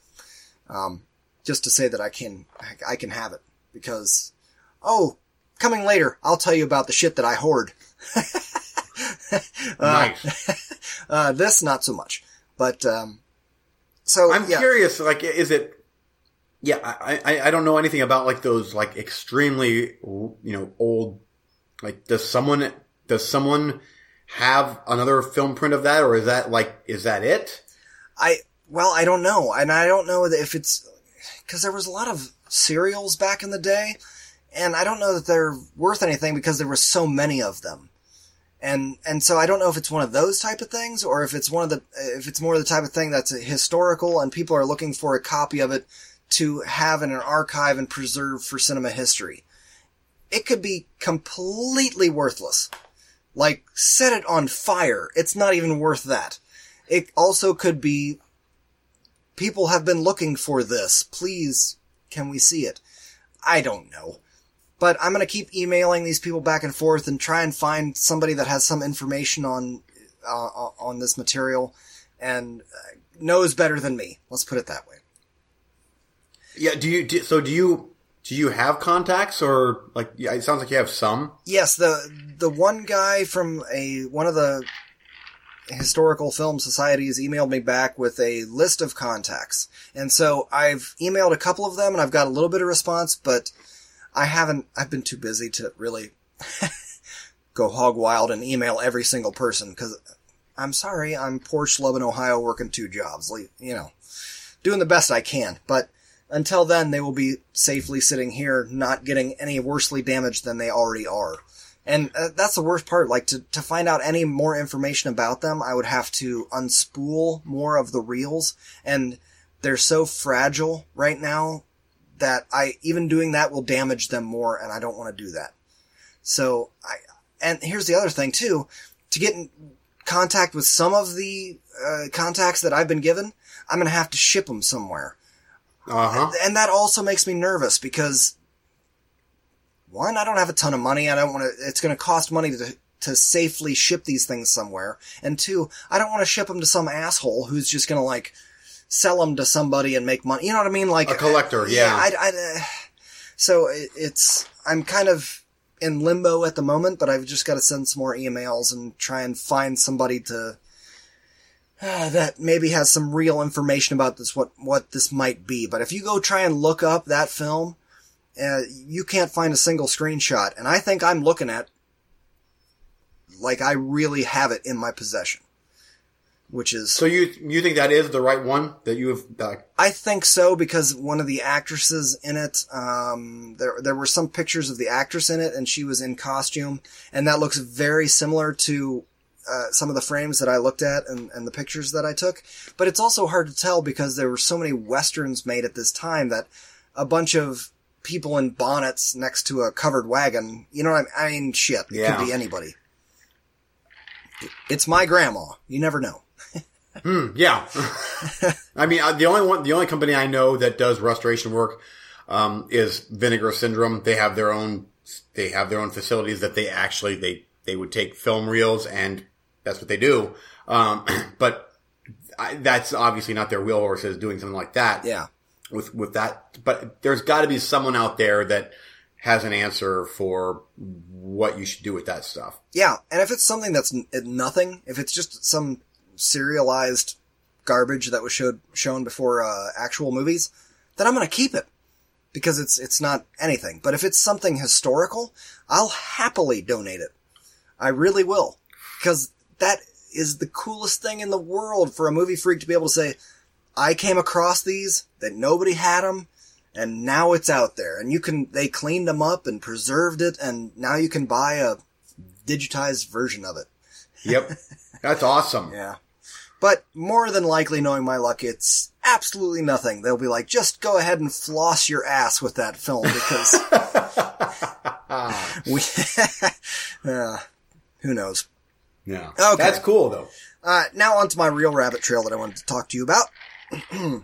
Um, just to say that I can, I can have it because, oh, coming later, I'll tell you about the shit that I hoard. nice. Uh, this not so much, but um, so I'm yeah. curious. Like, is it? Yeah, I, I I don't know anything about like those like extremely you know old. Like, does someone does someone have another film print of that, or is that like is that it? I well, I don't know, and I don't know if it's because there was a lot of serials back in the day, and I don't know that they're worth anything because there were so many of them, and and so I don't know if it's one of those type of things or if it's one of the if it's more the type of thing that's historical and people are looking for a copy of it to have in an archive and preserve for cinema history. It could be completely worthless. Like set it on fire. It's not even worth that. It also could be people have been looking for this. Please, can we see it? I don't know. But I'm gonna keep emailing these people back and forth and try and find somebody that has some information on, uh, on this material and uh, knows better than me. Let's put it that way. Yeah. Do you? Do, so do you? Do you have contacts, or like? Yeah, it sounds like you have some. Yes, the, the one guy from a, one of the historical film societies emailed me back with a list of contacts. And so I've emailed a couple of them and I've got a little bit of response, but I haven't, I've been too busy to really go hog wild and email every single person because I'm sorry, I'm poor schlub in Ohio working two jobs, you know, doing the best I can. But until then, they will be safely sitting here, not getting any worsely damaged than they already are. And uh, that's the worst part. Like to, to find out any more information about them, I would have to unspool more of the reels and they're so fragile right now that I, even doing that will damage them more and I don't want to do that. So I, and here's the other thing too, to get in contact with some of the uh, contacts that I've been given, I'm going to have to ship them somewhere. Uh huh. And that also makes me nervous because one, I don't have a ton of money. I don't want to, it's going to cost money to, to safely ship these things somewhere. And two, I don't want to ship them to some asshole who's just going to like sell them to somebody and make money. You know what I mean? Like A collector, yeah. I, I, uh, so it, it's, I'm kind of in limbo at the moment, but I've just got to send some more emails and try and find somebody to, uh, that maybe has some real information about this, what, what this might be. But if you go try and look up that film, uh, you can't find a single screenshot. And I think I'm looking at, like I really have it in my possession. Which is, So you you think that is the right one that you have? Uh, I think so because one of the actresses in it, um, there there were some pictures of the actress in it, and she was in costume, and that looks very similar to uh, some of the frames that I looked at and, and the pictures that I took. But it's also hard to tell because there were so many westerns made at this time that a bunch of people in bonnets next to a covered wagon, you know what I mean? I mean, shit, it Yeah. could be anybody. It's my grandma. You never know. hmm, yeah. I mean, uh, the only one, the only company I know that does restoration work um, is Vinegar Syndrome. They have their own, they have their own facilities that they actually they they would take film reels and that's what they do. Um, but I, that's obviously not their wheel horses doing something like that. Yeah. With with that. But there's got to be someone out there that has an answer for what you should do with that stuff. Yeah, and if it's something that's nothing, if it's just some serialized garbage that was showed shown before uh, actual movies, then I'm gonna keep it because it's it's not anything. But if it's something historical, I'll happily donate it. I really will, because that is the coolest thing in the world for a movie freak to be able to say, "I came across these that nobody had them." And now it's out there and you can, they cleaned them up and preserved it and now you can buy a digitized version of it. Yep. That's awesome. Yeah. But more than likely, knowing my luck, it's absolutely nothing. They'll be like, just go ahead and floss your ass with that film because we, uh, who knows? Yeah. Okay. That's cool though. Uh, now onto my real rabbit trail that I wanted to talk to you about.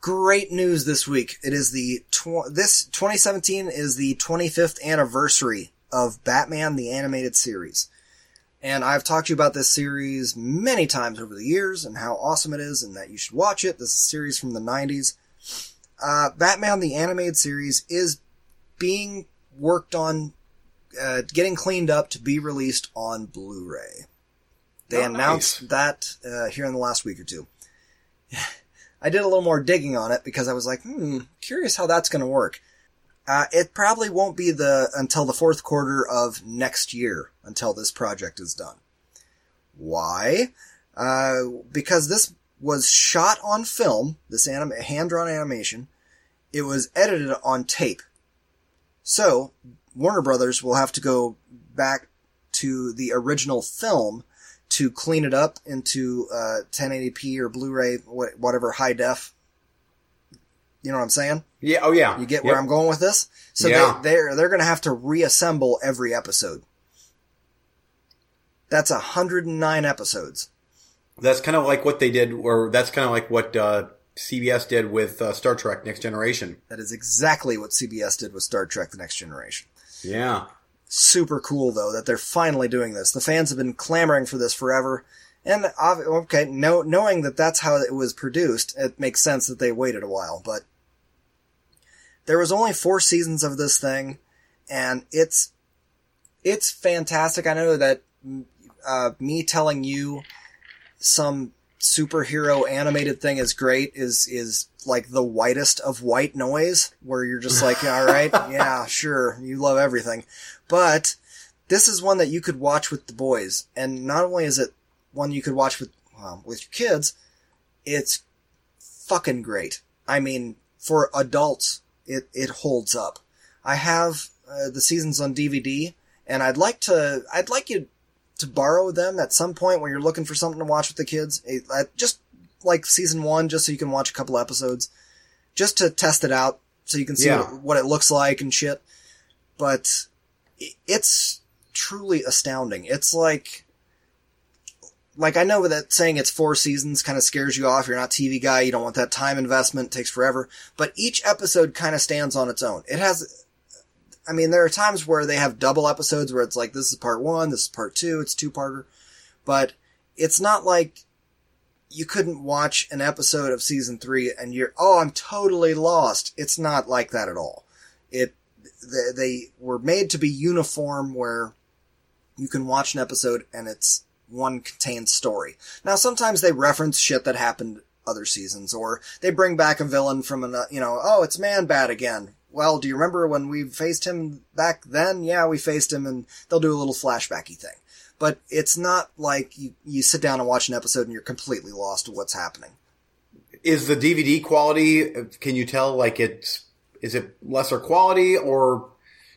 Great news this week. It is the, tw- this 2017 is the 25th anniversary of Batman the Animated Series. And I've talked to you about this series many times over the years and how awesome it is and that you should watch it. This is a series from the 90s. Uh, Batman the Animated Series is being worked on, uh, getting cleaned up to be released on Blu-ray. They Oh, announced nice. that, uh, here in the last week or two. I did a little more digging on it because I was like, hmm, curious how that's going to work. Uh, it probably won't be the until the fourth quarter of next year until this project is done. Why? Uh, because this was shot on film, this anim- hand-drawn animation. It was edited on tape. So, Warner Brothers will have to go back to the original film to clean it up into uh, 1080p or Blu-ray, whatever high def. You know what I'm saying? Yeah. Oh yeah. You get where Yep. I'm going with this? So Yeah. they, they're, they're gonna have to reassemble every episode. That's 109 episodes. That's kind of like what they did, or that's kind of like what uh, CBS did with uh, Star Trek: Next Generation. That is exactly what CBS did with Star Trek The Next Generation. Yeah. Super cool though that they're finally doing this. The fans have been clamoring for this forever. And okay, no, knowing that that's how it was produced, it makes sense that they waited a while, but there was only four seasons of this thing and it's, it's fantastic. I know that, uh, me telling you some superhero animated thing is great is, is like the whitest of white noise where you're just like, all right, yeah, sure, you love everything. But this is one that you could watch with the boys. And not only is it one you could watch with, um, with your kids, it's fucking great. I mean, for adults, it, it holds up. I have uh, the seasons on DVD and I'd like to, I'd like you to borrow them at some point when you're looking for something to watch with the kids. Eh, uh, Just like season one, just so you can watch a couple episodes, just to test it out, so you can see Yeah. what, what it looks like and shit. But it's truly astounding. It's like, like I know that saying it's four seasons kind of scares you off. You're not TV guy. You don't want that time investment. It takes forever. But each episode kind of stands on its own. It has, I mean, there are times where they have double episodes where it's like, this is part one, this is part two, it's two parter. But it's not like you couldn't watch an episode of season three and you're, oh, I'm totally lost. It's not like that at all. It, they, they were made to be uniform where you can watch an episode and it's one contained story. Now sometimes they reference shit that happened other seasons or they bring back a villain from an, you know, oh, it's Man Bat again. Well, do you remember when we faced him back then? Yeah, we faced him and they'll do a little flashbacky thing. But it's not like you, you sit down and watch an episode and you're completely lost to what's happening. Is the DVD quality? Uh, can you tell? Like it's is it lesser quality or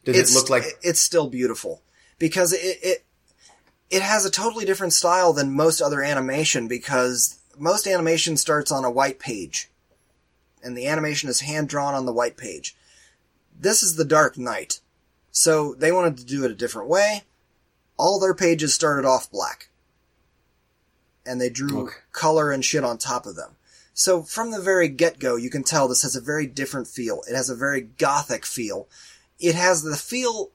does it's, it look like? it's still beautiful because it, it it has a totally different style than most other animation because most animation starts on a white page and the animation is hand drawn on the white page. This is the Dark Knight. So they wanted to do it a different way. All their pages started off black. And they drew Okay. color and shit on top of them. So from the very get-go, you can tell this has a very different feel. It has a very gothic feel. It has the feel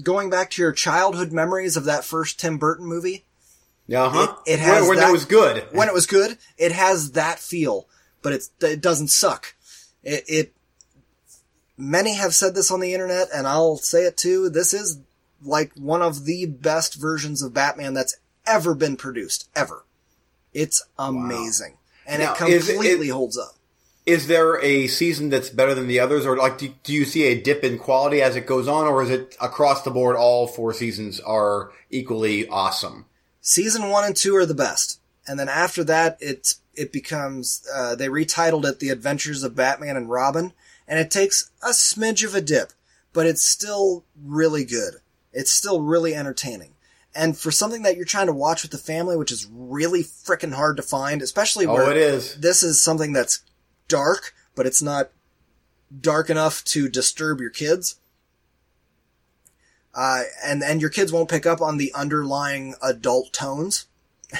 going back to your childhood memories of that first Tim Burton movie. Yeah, huh? it- it has when, when that- it was good. When it was good, it has that feel, but it's, it doesn't suck. It, it, many have said this on the internet and I'll say it too. This is like one of the best versions of Batman that's ever been produced, ever. It's amazing. And Now, it- completely holds up. Is there a season that's better than the others, or like do, do you see a dip in quality as it goes on, or is it across the board all four seasons are equally awesome? Season one and two are the best. And then after that, it's it becomes uh, they retitled it The Adventures of Batman and Robin, and it takes a smidge of a dip, but it's still really good. It's still really entertaining. And for something that you're trying to watch with the family, which is really freaking hard to find, especially Oh, where it is. this is something that's dark, but it's not dark enough to disturb your kids. Uh, and, and your kids won't pick up on the underlying adult tones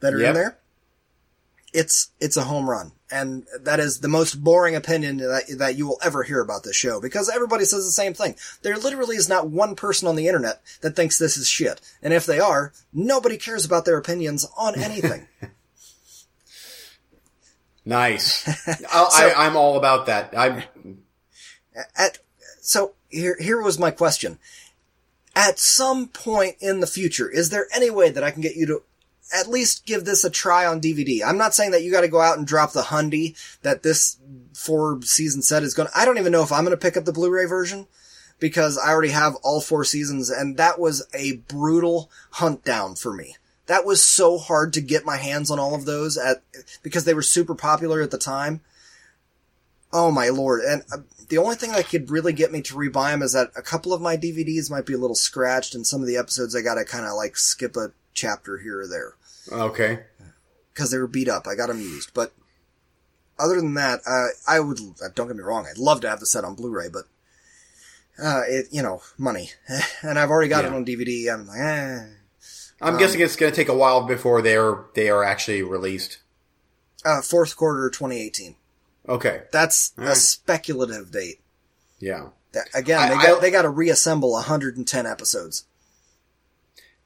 that are in there. It's, it's a home run. And that is the most boring opinion that, that you will ever hear about this show because everybody says the same thing. There literally is not one person on the internet that thinks this is shit. And if they are, nobody cares about their opinions on anything. Nice. So- I, I'm all about that. I at so here here was my question. At some point in the future, is there any way that I can get you to at least give this a try on DVD? I'm not saying that you got to go out and drop the hundy that this four season set is going to. I don't even know if I'm going to pick up the Blu-ray version because I already have all four seasons and that was a brutal hunt down for me. That was so hard to get my hands on all of those at because they were super popular at the time. Oh my lord! And uh, the only thing that could really get me to rebuy them is that a couple of my DVDs might be a little scratched, and some of the episodes I gotta kind of like skip a chapter here or there okay. because they were beat up. I got them used, but other than that, uh, I would. uh, Don't get me wrong. I'd love to have the set on Blu-ray, but uh, it you know money, and I've already got it on DVD. I'm like, eh. I'm guessing it's going to take a while before they're they are actually released. Uh, fourth quarter 2018. Okay. That's a Alright. speculative date. Yeah. That, again, I- they got I- they got to reassemble 110 episodes.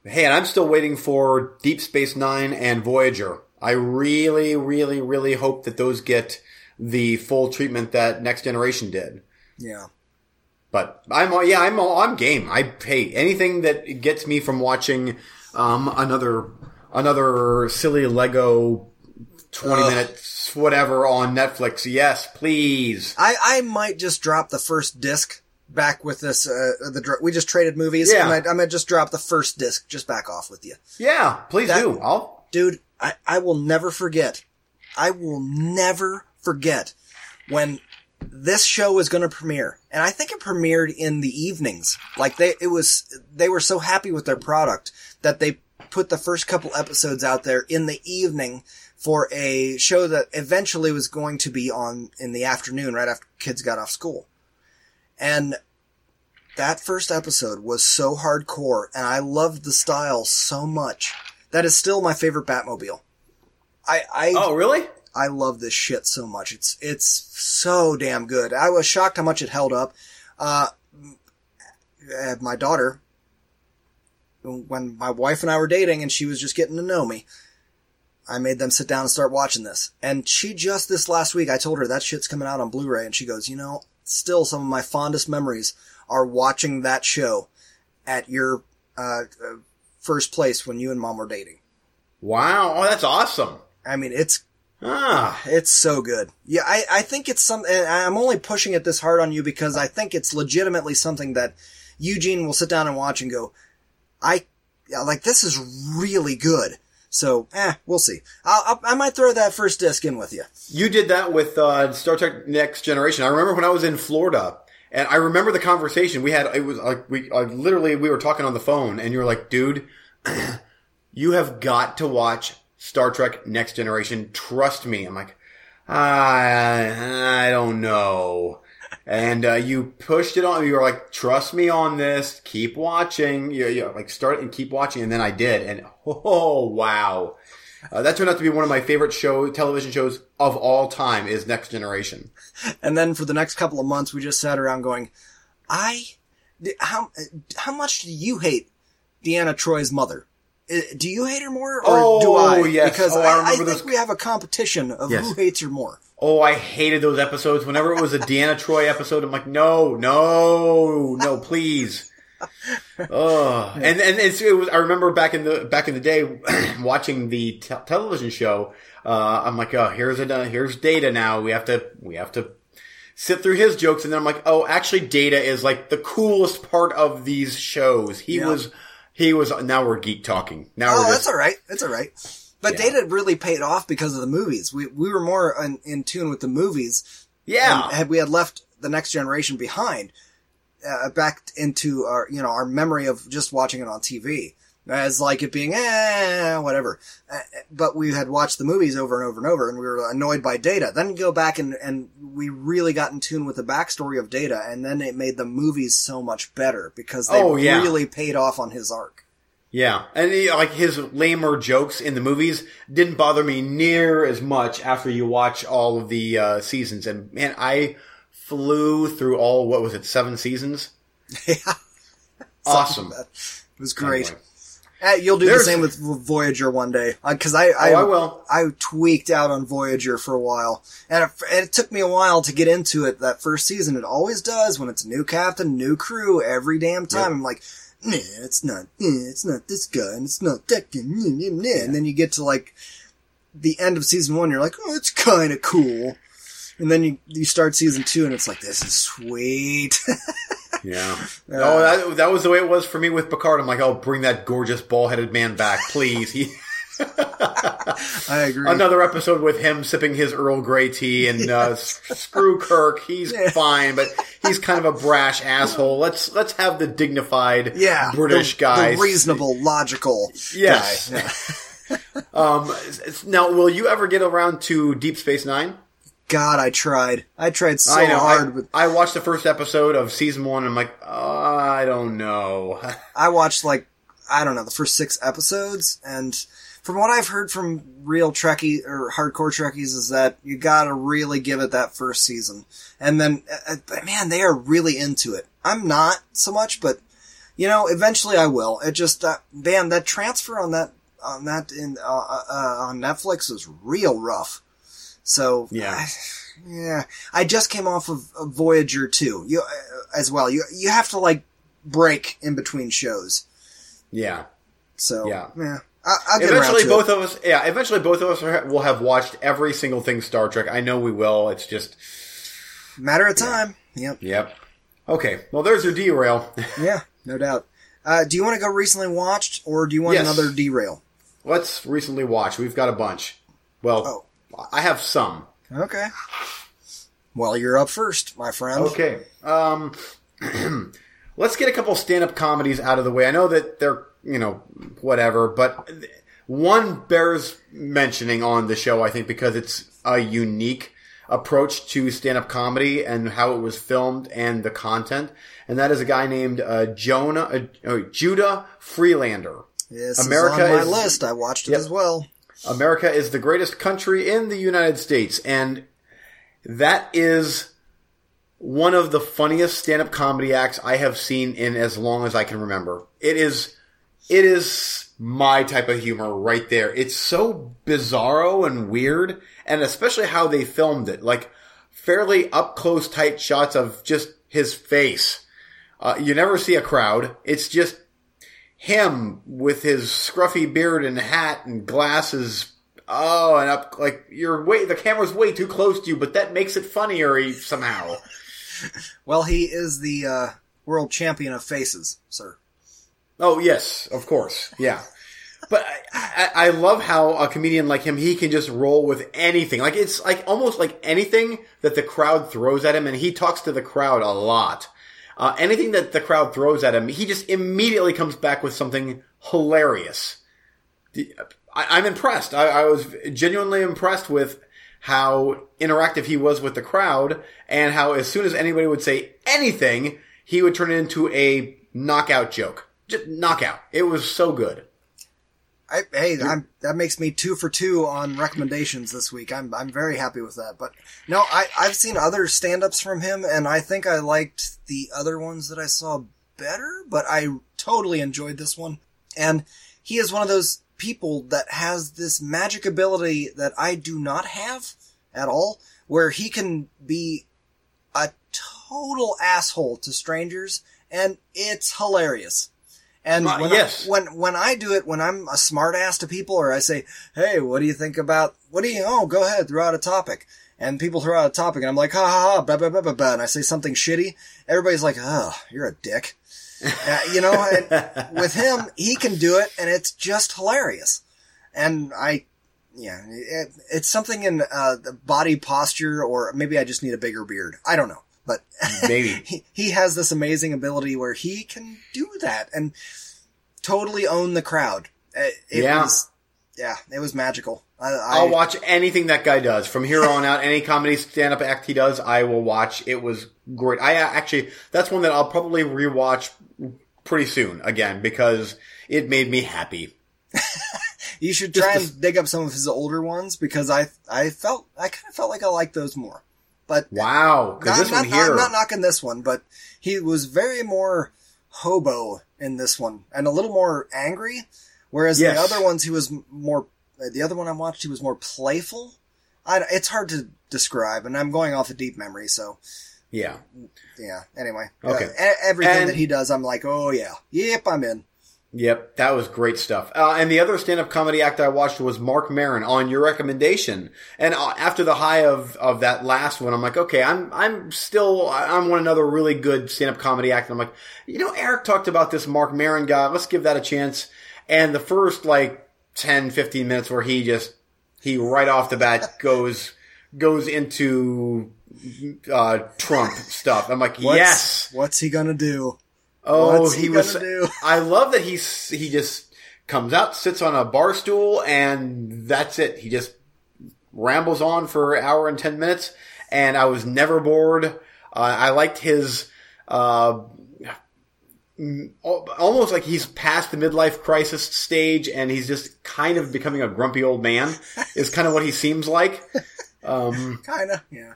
Hey, and I'm still waiting for Deep Space Nine and Voyager. I really, really, really hope that those get the full treatment that Next Generation did. Yeah. But I'm all- yeah, I'm all, I'm game. I hey anything that gets me from watching um, another another silly Lego twenty Ugh. minutes whatever on Netflix. Yes, please. I, I might just drop the first disc back with this. Uh, the dr- we just traded movies. Yeah. and I, I might just drop the first disc just back off with you, Yeah, please That- do. I'll dude. I, I will never forget. I will never forget when this show was going to premiere, and I think it premiered in the evenings. Like they, it was they were so happy with their product that they put the first couple episodes out there in the evening for a show that eventually was going to be on in the afternoon right after kids got off school. And that first episode was so hardcore and I loved the style so much. That is still my favorite Batmobile. I, I, Oh, really? I love this shit so much. It's, it's so damn good. I was shocked how much it held up. Uh, uh, my daughter, when my wife and I were dating and she was just getting to know me, I made them sit down and start watching this. And she just this last week, I told her that shit's coming out on Blu-ray and she goes, you know, still some of my fondest memories are watching that show at your, uh, uh first place when you and mom were dating. Wow. Oh, that's awesome. I mean, it's Ah, it's so good. Yeah, I, I think it's some, I'm only pushing it this hard on you because I think it's legitimately something that Eugene will sit down and watch and go, I, like, this is really good. So, eh, we'll see. I'll, I might throw that first disc in with you. you did that with uh, Star Trek Next Generation. I remember when I was in Florida, and I remember the conversation we had. It was like we uh, literally we were talking on the phone, and you were like, "Dude, you have got to watch Star Trek Next Generation. Trust me." I'm like, I I don't know. And uh, you pushed it on. You were like, "Trust me on this. Keep watching." You, you like start and keep watching, and then I did, and oh wow, uh, that turned out to be one of my favorite show television shows of all time. Is Next Generation? And then for the next couple of months, we just sat around going, I, how, how much do you hate Deanna Troi's mother? Uh, Do you hate her more, or Oh, do I? yes. Because Oh, I I, I, think those- we have a competition of Yes. who hates her more. Oh, I hated those episodes. Whenever it was a Deanna Troi episode, I'm like, no, no, no, please. Oh, and and it's, it was. I remember back in the back in the day watching the te- television show. Uh, I'm like, oh, here's a here's Data now. We have to we have to sit through his jokes, and then I'm like, oh, actually, Data is like the coolest part of these shows. He Yeah. was he was. Now we're geek talking. Now Oh, we're that's all right. That's all right. But Yeah. Data really paid off because of the movies. We we were more in, in tune with the movies. Yeah. And had we had left the next generation behind, uh, back into our you know our memory of just watching it on TV as like it being eh whatever. Uh, but we had watched the movies over and over and over, and we were annoyed by Data. Then you go back and and we really got in tune with the backstory of Data, and then it made the movies so much better because they Oh, yeah. really paid off on his arc. Yeah, and he, like his lamer jokes in the movies didn't bother me near as much after you watch all of the uh, seasons. And man, I flew through all what was it, seven seasons? yeah. Awesome. It was great. Anyway. Uh, you'll do There's- the same with Voyager one day, because I I, Oh, I will. I tweaked out on Voyager for a while, and it, and it took me a while to get into it. That first season, it always does when it's new captain, new crew every damn time. Yep. I'm like, nah, it's not, nah, it's not this guy, and it's not that guy, nah, nah, nah. and then you get to like the end of season one, you're like, oh, it's kind of cool. And then you, you start season two and it's like, this is sweet. Yeah. oh, that, that was the way it was for me with Picard. I'm like, oh, bring that gorgeous ball-headed man back, please. He, I agree. another episode with him sipping his Earl Grey tea and uh, screw Kirk. He's Yeah. fine, but he's kind of a brash asshole. Let's let's have the dignified yeah. British the, guy. The reasonable, logical Yes. guy. Yeah. Um, now, will you ever get around to Deep Space Nine? God, I tried. I tried so I know. hard I, with, I watched the first episode of season one. And I'm like, oh, I don't know. I watched like, I don't know, the first six episodes and from what I've heard from real Trekkie or hardcore Trekkies is that you gotta really give it that first season. And then, uh, but man, they are really into it. I'm not so much, but you know, eventually I will. It just, uh, man, that transfer on that, on that in, uh, uh, uh, on Netflix is real rough. So, Yeah. yeah, I just came off of, of Voyager 2, you, uh, as well. You, you have to like break in between shows. yeah. So, Yeah. yeah. I, I'll get Eventually, both of us, yeah, eventually both of us are, will have watched every single thing Star Trek. I know we will. It's just. Matter of time. Yep. yep. Okay. Well, there's your derail. Yeah, no doubt. Uh, do you want to go recently watched, or do you want Yes. another derail? Let's recently watch. We've got a bunch. Well, I have some. Okay. Well, you're up first, my friend. Okay. Um, let's get a couple stand-up comedies out of the way. I know that they're, you know, whatever, but one bears mentioning on the show, I think, because it's a unique approach to stand-up comedy and how it was filmed and the content. And that is a guy named uh, Jonah, uh, uh, Judah Friedlander. Yes, America America on my is- list. I watched it Yep. as well. America is the greatest country in the United States, and that is one of the funniest stand-up comedy acts I have seen in as long as I can remember. It is, it is my type of humor right there. It's so bizarro and weird, and especially how they filmed it, like fairly up close, tight shots of just his face. Uh, you never see a crowd. It's just him with his scruffy beard and hat and glasses. Oh, and up like you're way the camera's way too close to you, but that makes it funnier somehow. Well, he is the uh, world champion of faces, sir. Oh yes, of course, yeah. But I, I, I love how a comedian like him he can just roll with anything. Like it's like almost like anything that the crowd throws at him, and he talks to the crowd a lot. Uh, anything that the crowd throws at him, he just immediately comes back with something hilarious. The- I, I'm impressed. I, I was genuinely impressed with how interactive he was with the crowd, and how as soon as anybody would say anything, he would turn it into a knockout joke. Just knockout. It was so good. I, hey, I'm, that makes me two for two on recommendations this week. I'm I'm very happy with that. But no, I I've seen other stand-ups from him, and I think I liked the other ones that I saw better. But I totally enjoyed this one, and he is one of those people that has this magic ability that I do not have at all, where he can be a total asshole to strangers, and it's hilarious. And when, yes. I, when when I do it, when I'm a smart ass to people, or I say, "Hey, what do you think about? What do you? Oh, go ahead, throw out a topic." And people throw out a topic, and I'm like, "Ha ha ha!" Blah blah blah blah blah. And I say something shitty. Everybody's like, "Oh, you're a dick." uh, you know, and with him, he can do it, and it's just hilarious. and I, yeah, it, it's something in uh, the body posture, or maybe I just need a bigger beard. I don't know, but Maybe. he, he has this amazing ability where he can do that and totally own the crowd. It, it Yeah. was, yeah, it was magical. I, I, I'll watch anything that guy does from here on out. Any comedy stand-up act he does, I will watch. It was great. I uh, actually, that's one that I'll probably rewatch pretty soon again because it made me happy. You should Just try the- and dig up some of his older ones because I I felt I kind of felt like I liked those more. But Wow, not, this not, one here, I'm not knocking this one, but he was very more hobo in this one and a little more angry. Whereas Yes. the other ones, he was more. uh, The other one I watched, he was more playful. I, it's hard to describe, and I'm going off a deep memory, so yeah, yeah. Anyway, Okay. uh, everything And- that he does, I'm like, oh yeah, yep, I'm in. Yep, that was great stuff. Uh, and the other stand-up comedy act I watched was Marc Maron on your recommendation. And uh, after the high of of that last one, I'm like, okay, I'm I'm still I'm on another really good stand-up comedy act. And I'm like, you know, Eric talked about this Marc Maron guy. Let's give that a chance. And the first like 10, 15 minutes where he just he right off the bat goes goes into uh, Trump stuff. I'm like, What's, yes. what's he gonna do? Oh, What's he he was. do? I love that he's he just comes out, sits on a bar stool, and that's it. He just rambles on for an hour and ten minutes, and I was never bored. Uh, I liked his. Uh, Almost like he's past the midlife crisis stage, and he's just kind of becoming a grumpy old man. is kind of what he seems like. Um, Kinda, yeah.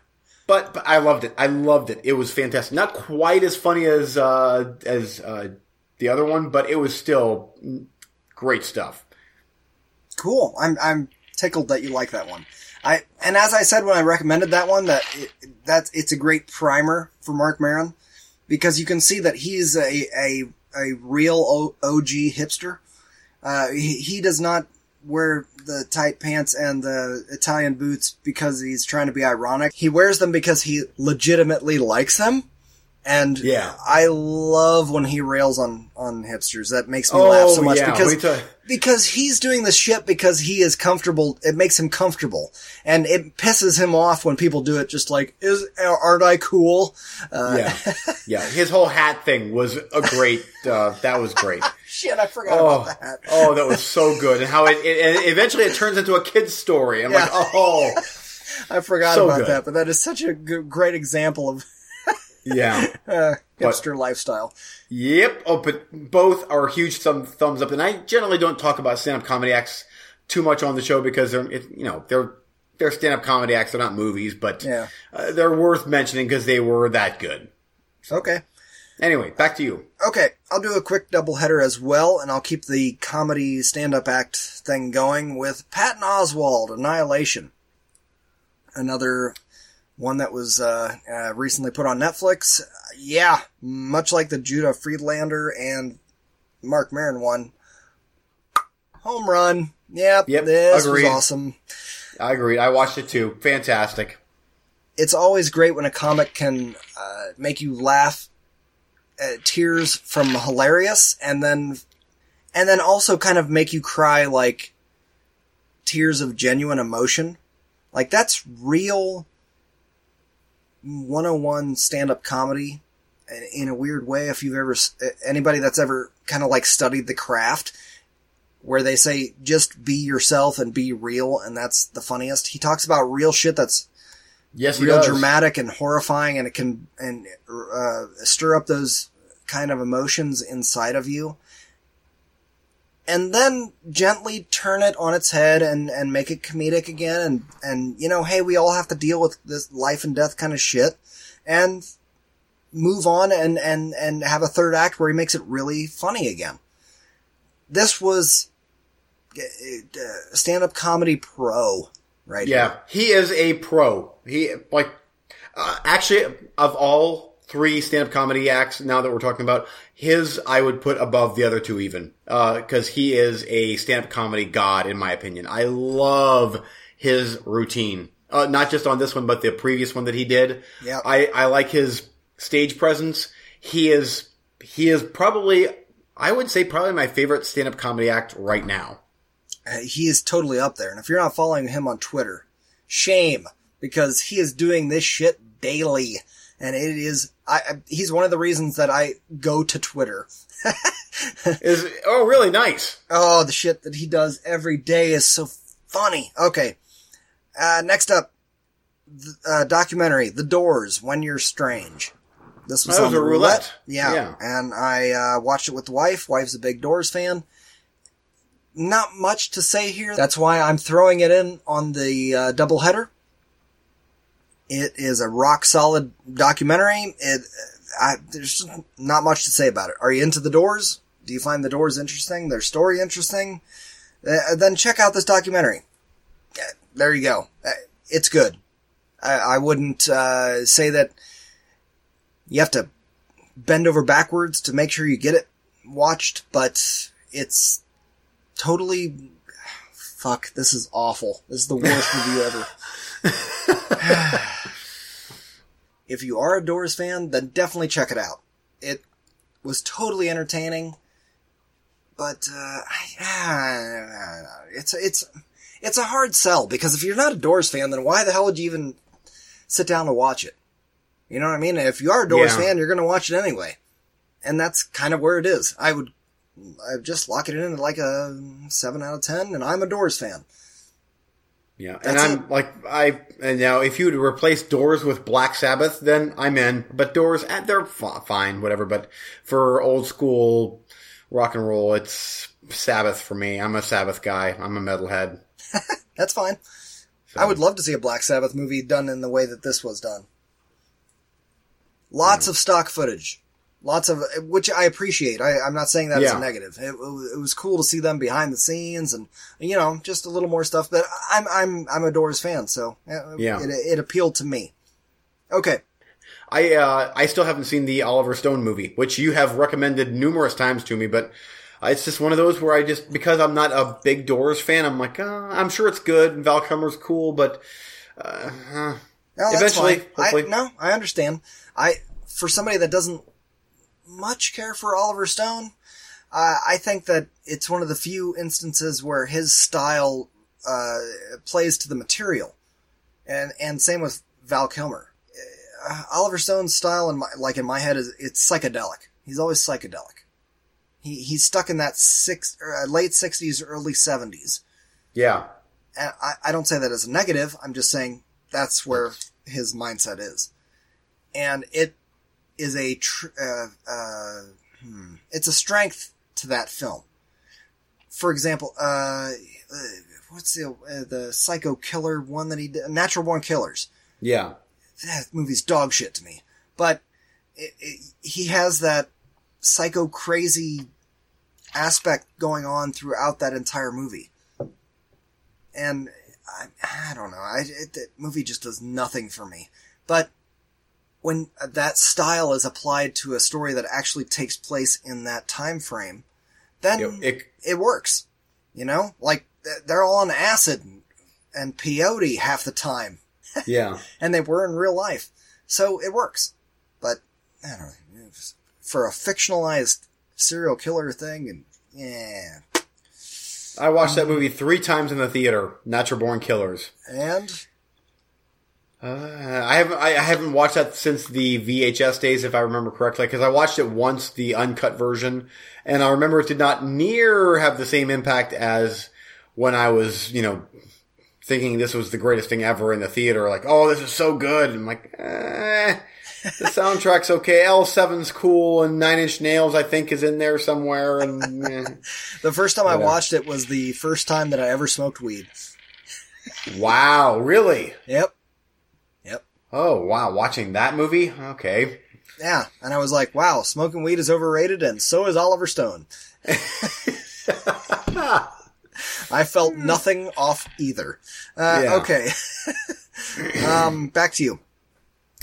But, but I loved it. I loved it. It was fantastic. Not quite as funny as uh, as uh, the other one, but it was still great stuff. Cool. I'm I'm tickled that you like that one. I and as I said when I recommended that one, that it, that it's a great primer for Marc Maron because you can see that he's a a a real OG hipster. Uh, he, he does not wear the tight pants and the Italian boots because he's trying to be ironic. He wears them because he legitimately likes them. And Yeah. I love when he rails on, on hipsters. That makes me laugh so much Oh, yeah. because Let me tell you- because he's doing this shit because he is comfortable. It makes him comfortable, and it pisses him off when people do it. Just like, is aren't I cool? Uh, yeah, yeah. His whole hat thing was a great. Uh, that was great. Shit, I forgot Oh, about that. oh, that was so good, and how it, it, eventually it turns into a kid's story. I'm like, oh, I forgot so about good. that, but that is such a great example of yeah. uh, But- lifestyle. Yep. Oh, but both are huge thumb, thumbs up. And I generally don't talk about stand-up comedy acts too much on the show because they're, it, you know, they're, they're stand-up comedy acts. They're not movies, but Yeah. uh, they're worth mentioning because they were that good. Okay. Anyway, back to you. Okay, I'll do a quick double header as well, and I'll keep the comedy stand-up act thing going with Patton Oswalt, Annihilation. Another one that was uh, uh, recently put on Netflix. Yeah, much like the Judah Friedlander and Marc Maron one. Home run. Yep, Yep, this agreed. was awesome. I agree. I watched it too. Fantastic. It's always great when a comic can uh, make you laugh uh, tears from hilarious and then and then also kind of make you cry like tears of genuine emotion like that's real 101 stand-up comedy in a weird way if you've ever anybody that's ever kind of like studied the craft where they say just be yourself and be real and that's the funniest he talks about real shit that's Yes, real does. dramatic and horrifying and it can and uh, stir up those kind of emotions inside of you and then gently turn it on its head and and make it comedic again and and you know hey we all have to deal with this life and death kind of shit and move on and and and have a third act where he makes it really funny again this was uh, stand-up comedy pro right here. Yeah, he is a pro. He like uh, actually of all three stand-up comedy acts now that we're talking about, his I would put above the other two even because he is a stand-up comedy god in my opinion. I love his routine, uh, not just on this one but the previous one that he did. Yeah. I I like his stage presence. He is he is probably I would say probably my favorite stand-up comedy act right now. Uh, he is totally up there. And if you're not following him on Twitter, shame because he is doing this shit daily. And it is, I, I- he's one of the reasons that I go to Twitter. Is oh really nice. Oh, the shit that he does every day is so funny. Okay. Uh, next up, the, uh, documentary, The Doors, When You're Strange. This was That on was a roulette. Yeah. Yeah. And I, uh, watched it with the wife. Wife's a big Doors fan. Not much to say here. That's why I'm throwing it in on the, uh, doubleheader. It is a rock solid documentary. It, I, there's not much to say about it. Are you into the Doors? Do you find the Doors interesting? Their story interesting? Uh, then check out this documentary. Uh, There you go. Uh, It's good. I, I wouldn't uh, say that you have to bend over backwards to make sure you get it watched, but it's totally. Fuck, this is awful. This is the worst review ever. if you are a Doors fan, then definitely check it out. It was totally entertaining, but uh, I, it's it's it's a hard sell because if you're not a Doors fan, then why the hell would you even sit down to watch it? You know what I mean? If you are a Doors Yeah. fan, you're going to watch it anyway, and that's kind of where it is. I would I just lock it in at like a seven out of ten, and I'm a Doors fan. Yeah, and That's I'm like I and now if you would replace Doors with Black Sabbath, then I'm in. But Doors, eh, they're fi- fine, whatever. But for old school rock and roll, it's Sabbath for me. I'm a Sabbath guy. I'm a metalhead. That's fine. I would love to see a Black Sabbath movie done in the way that this was done. Lots of stock footage. Lots of, which I appreciate. I, I'm not saying that as a negative. It, it was cool to see them behind the scenes and, you know, just a little more stuff. But I'm, I'm, I'm a Doors fan, so Yeah. it, it appealed to me. Okay. I uh, I still haven't seen the Oliver Stone movie, which you have recommended numerous times to me, but it's just one of those where I just because I'm not a big Doors fan, I'm like, uh, I'm sure it's good. and Val Kilmer's cool, but uh, uh, No, Eventually. I, hopefully. no, I understand. I for somebody that doesn't much care for Oliver Stone, uh, I think that it's one of the few instances where his style uh, plays to the material, and and same with Val Kilmer. Uh, Oliver Stone's style, in my, like in my head, is it's psychedelic. He's always psychedelic. He he's stuck in that six uh, late sixties, early seventies yeah, and I, I don't say that as a negative. I'm just saying that's where his mindset is, and it is a tr- uh, uh, hmm, it's a strength to that film. For example, uh, uh, what's the uh, the Psycho Killer one that he did? Natural Born Killers. yeah, That movie's dog shit to me, but it, it, he has that psycho crazy aspect going on throughout that entire movie and I, I don't know. I, it, that movie just does nothing for me. But when that style is applied to a story that actually takes place in that time frame, then You know, it, it- works. You know, like they're all on acid and, and peyote half the time, yeah. and they were in real life, so it works. But I don't know for a fictionalized serial killer thing, and yeah, I watched that um, movie three times in the theater. Natural Born Killers. and Uh, I haven't I haven't watched that since the VHS days, if I remember correctly, because I watched it once, the uncut version, and I remember it did not near have the same impact as when I was, you know, thinking this was the greatest thing ever in the theater. Like, oh, this is so good. And I'm like, eh, the soundtrack's okay. L7's cool, and Nine Inch Nails I think is in there somewhere. And eh. The first time I watched it was the first time that I ever smoked weed. wow, really? Yep. Oh wow, watching that movie? Okay. Yeah. And I was like, wow, smoking weed is overrated and so is Oliver Stone. I felt nothing off either. Uh, Yeah. okay. um, back to you.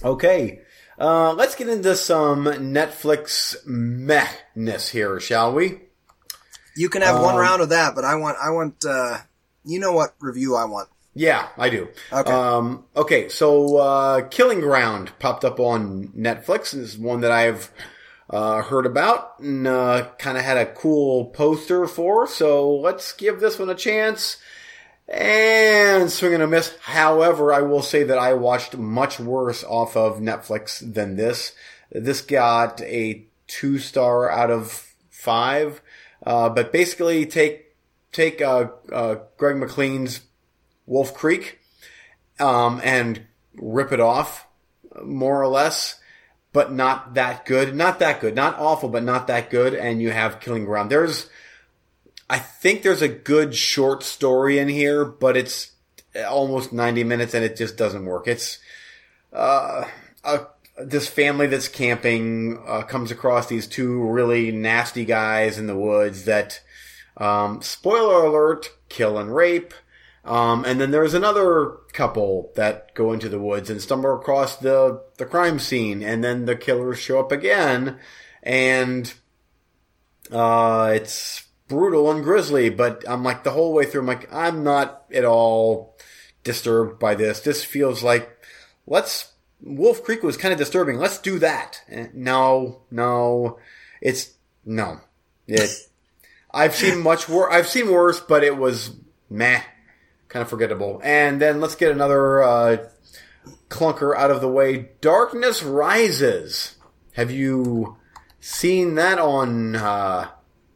Okay. Uh, let's get into some Netflix mehness here, shall we? You can have one Um, round of that, but I want, I want, uh, you know what review I want. Yeah, I do. Okay. Um, okay, so uh, Killing Ground popped up on Netflix. This is one that I've uh, heard about and uh, kind of had a cool poster for. So let's give this one a chance. And swing and a miss. However, I will say that I watched much worse off of Netflix than this. This got a two star out of five. Uh, but basically, take take uh, uh, Greg McLean's Wolf Creek um, and rip it off, more or less, but not that good. Not that good. Not awful, but not that good. And you have Killing Ground. There's, I think there's a good short story in here, but it's almost 90 minutes and it just doesn't work. It's, uh, a, this family that's camping, uh, comes across these two really nasty guys in the woods that, um, spoiler alert, kill and rape. Um, and then there's another couple that go into the woods and stumble across the, the crime scene, and then the killers show up again, and uh, it's brutal and grisly. But I'm like the whole way through, I'm like I'm not at all disturbed by this. This feels like let's Wolf Creek was kind of disturbing. Let's do that. And no, no, it's no. It. I've seen much worse. I've seen worse, but it was meh kind of forgettable. And then let's get another uh, clunker out of the way. Darkness Rises. Have you seen that on? Uh,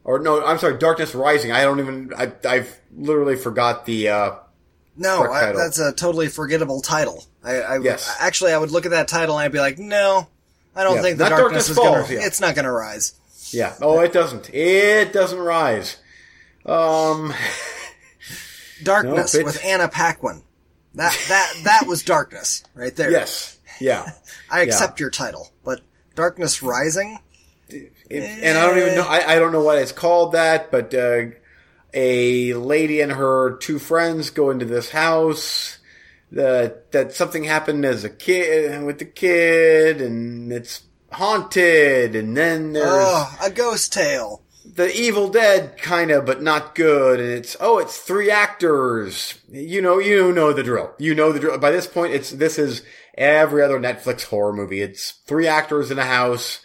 or no, I'm sorry, Darkness Rising. I don't even. I, I've literally forgot the. Uh, no, I, that's a totally forgettable title. I, I yes. actually I would look at that title and I'd be like, no, I don't yeah, think the darkness, darkness, is falls, gonna. Yeah. It's not gonna rise. Yeah. Oh, it doesn't. It doesn't rise. Um. Darkness with Anna Paquin. That that that was Darkness right there. Yes. Yeah. I accept yeah. your title, but Darkness Rising. It, and I don't even know. I, I, don't know what it's called that, but uh, a lady and her two friends go into this house. That that something happened as a kid with the kid, and it's haunted. And then there's oh, a ghost tale the Evil Dead kind of, but not good. And it's oh, it's three actors. You know, you know the drill. You know the drill. By this point, it's this is every other Netflix horror movie. It's three actors in a house,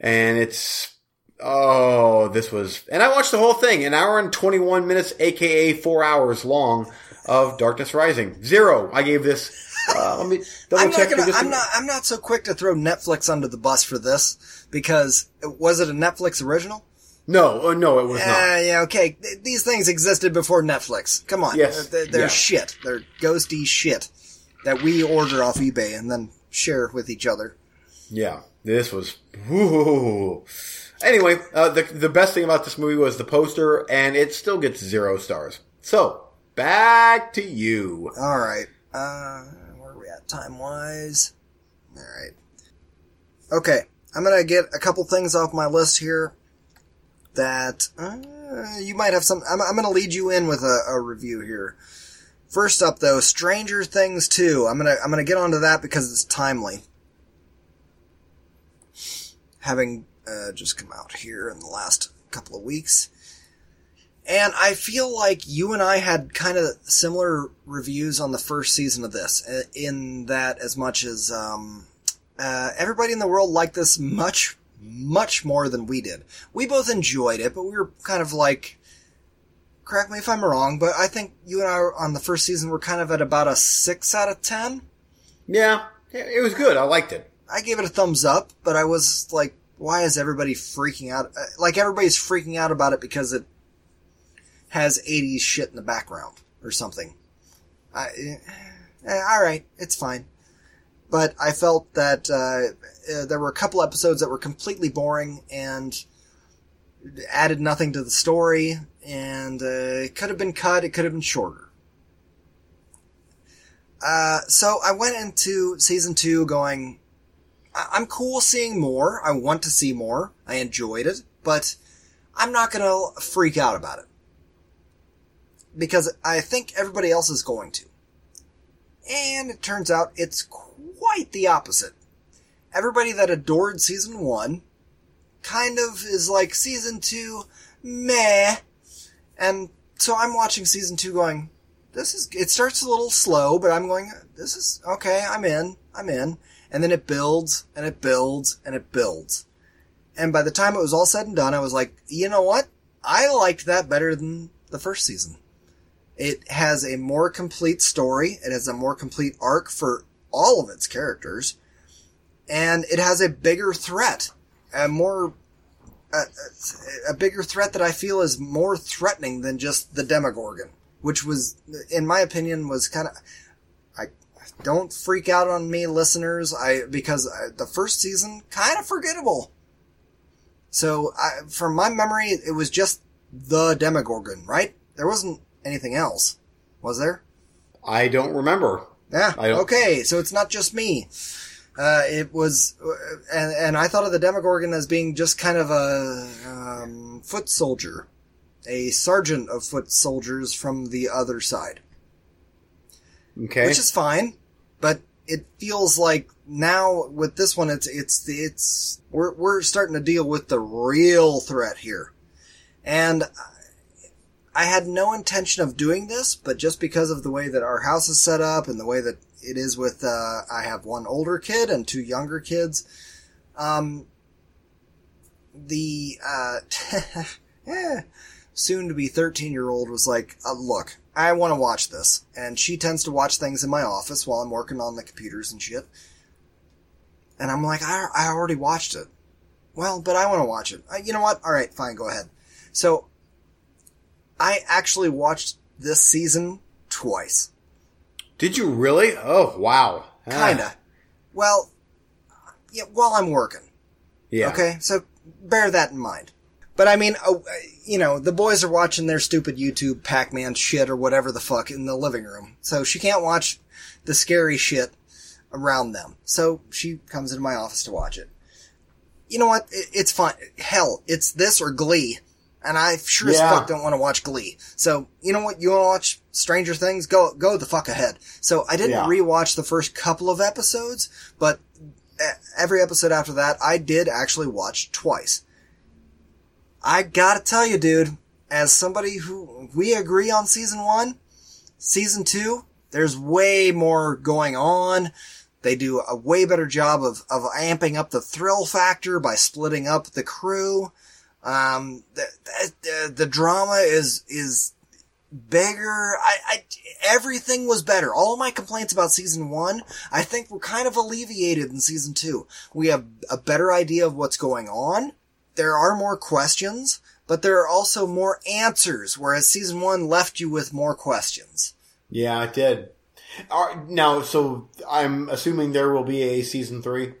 and it's oh, this was. And I watched the whole thing, an hour and twenty one minutes, aka four hours long of Darkness Rising. Zero. I gave this. Uh, let me double I'm check. Not gonna, I'm not. I'm not so quick to throw Netflix under the bus for this because was it a Netflix original? No, uh, no, it was uh, not. Yeah, okay. These things existed before Netflix. Come on. Yes. They're, they're yeah. shit. They're ghosty shit that we order off eBay and then share with each other. Yeah, this was. Woo. Anyway, uh, the the best thing about this movie was the poster, and it still gets zero stars. So back to you. All right. Uh, where are we at time wise? All right. Okay, I'm gonna get a couple things off my list here that uh, you might have some. I'm, I'm going to lead you in with a, a, review here. First up, though, Stranger Things 2. I'm gonna I'm gonna get onto that because it's timely. Having uh, just come out here in the last couple of weeks, and I feel like you and I had kind of similar reviews on the first season of this. Uh, in that, as much as um, uh, everybody in the world liked this much much more than we did. We both enjoyed it, but we were kind of like, correct me if I'm wrong, but I think you and I on the first season were kind of at about a 6 out of 10. Yeah, it was good. I liked it. I gave it a thumbs up, but I was like, why is everybody freaking out? Uh, like everybody's freaking out about it because it has 80s shit in the background or something. I, eh, all right, it's fine but I felt that uh, uh, there were a couple episodes that were completely boring and added nothing to the story, and uh, it could have been cut. It could have been shorter. Uh, so I went into season two going, I- I'm cool seeing more. I want to see more. I enjoyed it, but I'm not gonna freak out about it. Because I think everybody else is going to. And it turns out it's quite the opposite. Everybody that adored season one kind of is like season two, meh. And so I'm watching season two going, this is, it starts a little slow, but I'm going, this is, okay, I'm in, I'm in. And then it builds, and it builds, and it builds. And by the time it was all said and done, I was like, you know what? I liked that better than the first season. It has a more complete story. It has a more complete arc for all of its characters. And it has a bigger threat. A more, a, a bigger threat that I feel is more threatening than just the Demogorgon. Which was, in my opinion, was kind of, I, don't freak out on me, listeners, I, because I, the first season, kind of forgettable. So, I, from my memory, it was just the Demogorgon, right? There wasn't anything else, was there? I don't remember. Yeah. I don't- Okay, so it's not just me. Uh, it was, uh, and, and I thought of the Demogorgon as being just kind of a um, foot soldier, a sergeant of foot soldiers from the other side, Okay. which is fine. But it feels like now with this one, it's it's it's we're we're starting to deal with the real threat here, and I had no intention of doing this, but just because of the way that our house is set up and the way that it is with, uh, I have one older kid and two younger kids, um, the, uh, eh, soon to be 13 year old was like, uh, look, I want to watch this. And she tends to watch things in my office while I'm working on the computers and shit. And I'm like, I, I already watched it. Well, but I want to watch it. Uh, you know what? All right, fine, go ahead. So I actually watched this season twice. Did you really? Oh, wow. Ah, Kinda. Well, yeah, while I'm working. Yeah. Okay, so bear that in mind. But I mean, oh, uh, you know, the boys are watching their stupid YouTube Pac-Man shit or whatever the fuck in the living room. So she can't watch the scary shit around them. So she comes into my office to watch it. You know what? It, it's fine. Hell, it's this or Glee. And I sure as fuck don't want to watch Glee. So, you know what? You want to watch Stranger Things? Go, go the fuck ahead. So I didn't Yeah. rewatch the first couple of episodes, but every episode after that, I did actually watch twice. I gotta tell you, dude, as somebody who, we agree on season one, season two, there's way more going on. They do a way better job of, of amping up the thrill factor by splitting up the crew. Um, the, the, the drama is, is bigger. I, I, everything was better. All of my complaints about season one, I think were kind of alleviated in season two. We have a better idea of what's going on. There are more questions, but there are also more answers, whereas season one left you with more questions. Yeah, it did. Are, now, so I'm assuming there will be a season three.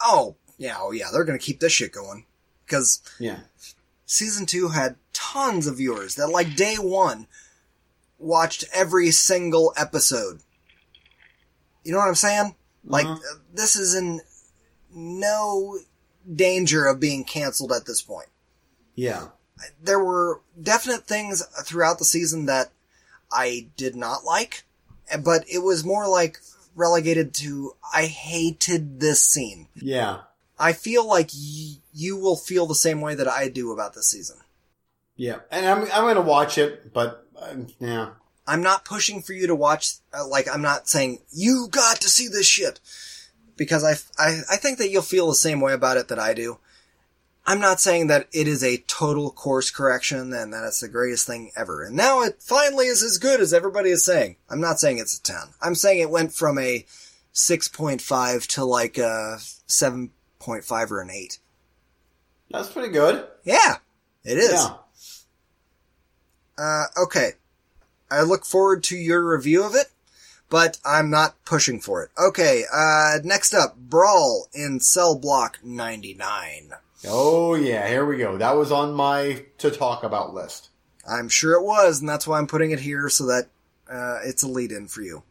Oh, yeah, oh yeah, they're gonna keep this shit going. Cause Yeah. season two had tons of viewers that like day one watched every single episode. You know what I'm saying? Like, Mhm. uh, this is in no danger of being canceled at this point. Yeah. There were definite things throughout the season that I did not like, but it was more like relegated to, I hated this scene. Yeah. I feel like y- you will feel the same way that I do about this season. Yeah. And I'm I'm gonna watch it, but um, yeah. I'm not pushing for you to watch, uh, like, I'm not saying, you got to see this shit. Because I, I, I think that you'll feel the same way about it that I do. I'm not saying that it is a total course correction and that it's the greatest thing ever. And now it finally is as good as everybody is saying. I'm not saying it's a 10. I'm saying it went from a 6.5 to like a 7.5 or an 8. That's pretty good. Yeah, it is. Yeah. Uh, okay. I look forward to your review of it, but I'm not pushing for it. Okay, uh, next up, Brawl in Cell Block 99. Oh yeah, here we go. That was on my to talk about list. I'm sure it was, and that's why I'm putting it here so that, uh, it's a lead in for you.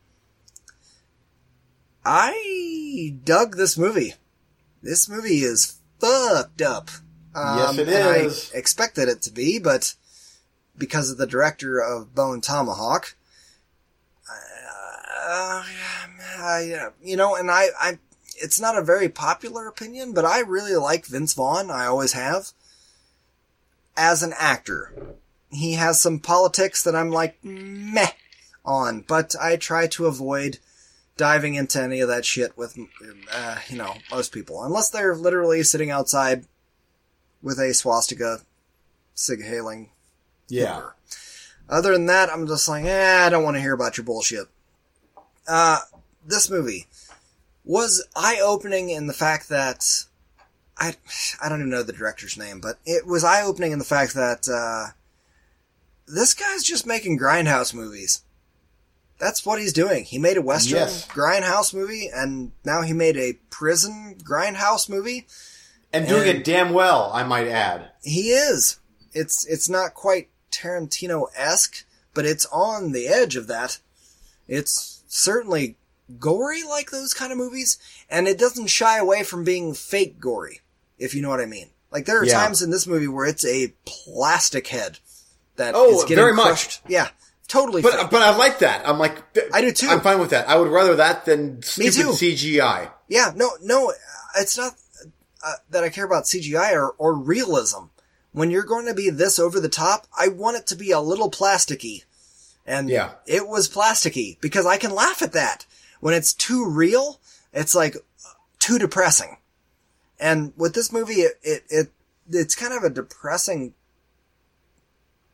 I dug this movie. This movie is fucked up. Yes, it is. I expected it to be, but because of the director of Bone Tomahawk, uh, I, uh, you know, and I, I, it's not a very popular opinion, but I really like Vince Vaughn. I always have. As an actor, he has some politics that I'm like meh on, but I try to avoid diving into any of that shit with, uh, you know, most people, unless they're literally sitting outside with a swastika sig hailing. Yeah. Other than that, I'm just like, eh, I don't want to hear about your bullshit. Uh, this movie was eye-opening in the fact that I I don't even know the director's name, but it was eye-opening in the fact that uh, this guy's just making grindhouse movies. That's what he's doing. He made a western Yes. grindhouse movie, and now he made a prison grindhouse movie. And doing And- it damn well, I might add. He is. It's it's not quite Tarantino esque, but it's on the edge of that. It's certainly gory like those kind of movies, and it doesn't shy away from being fake gory, if you know what I mean. Like there are Yeah. times in this movie where it's a plastic head that Oh, is getting very much. crushed. Yeah, totally. But but I like that. I'm like I do too. I'm fine with that. I would rather that than stupid too. CGI. Yeah, no, no, it's not uh, that I care about CGI or, or realism. When you're going to be this over the top, I want it to be a little plasticky. And Yeah. it was plasticky because I can laugh at that. When it's too real, it's like too depressing. And with this movie, it, it, it it's kind of a depressing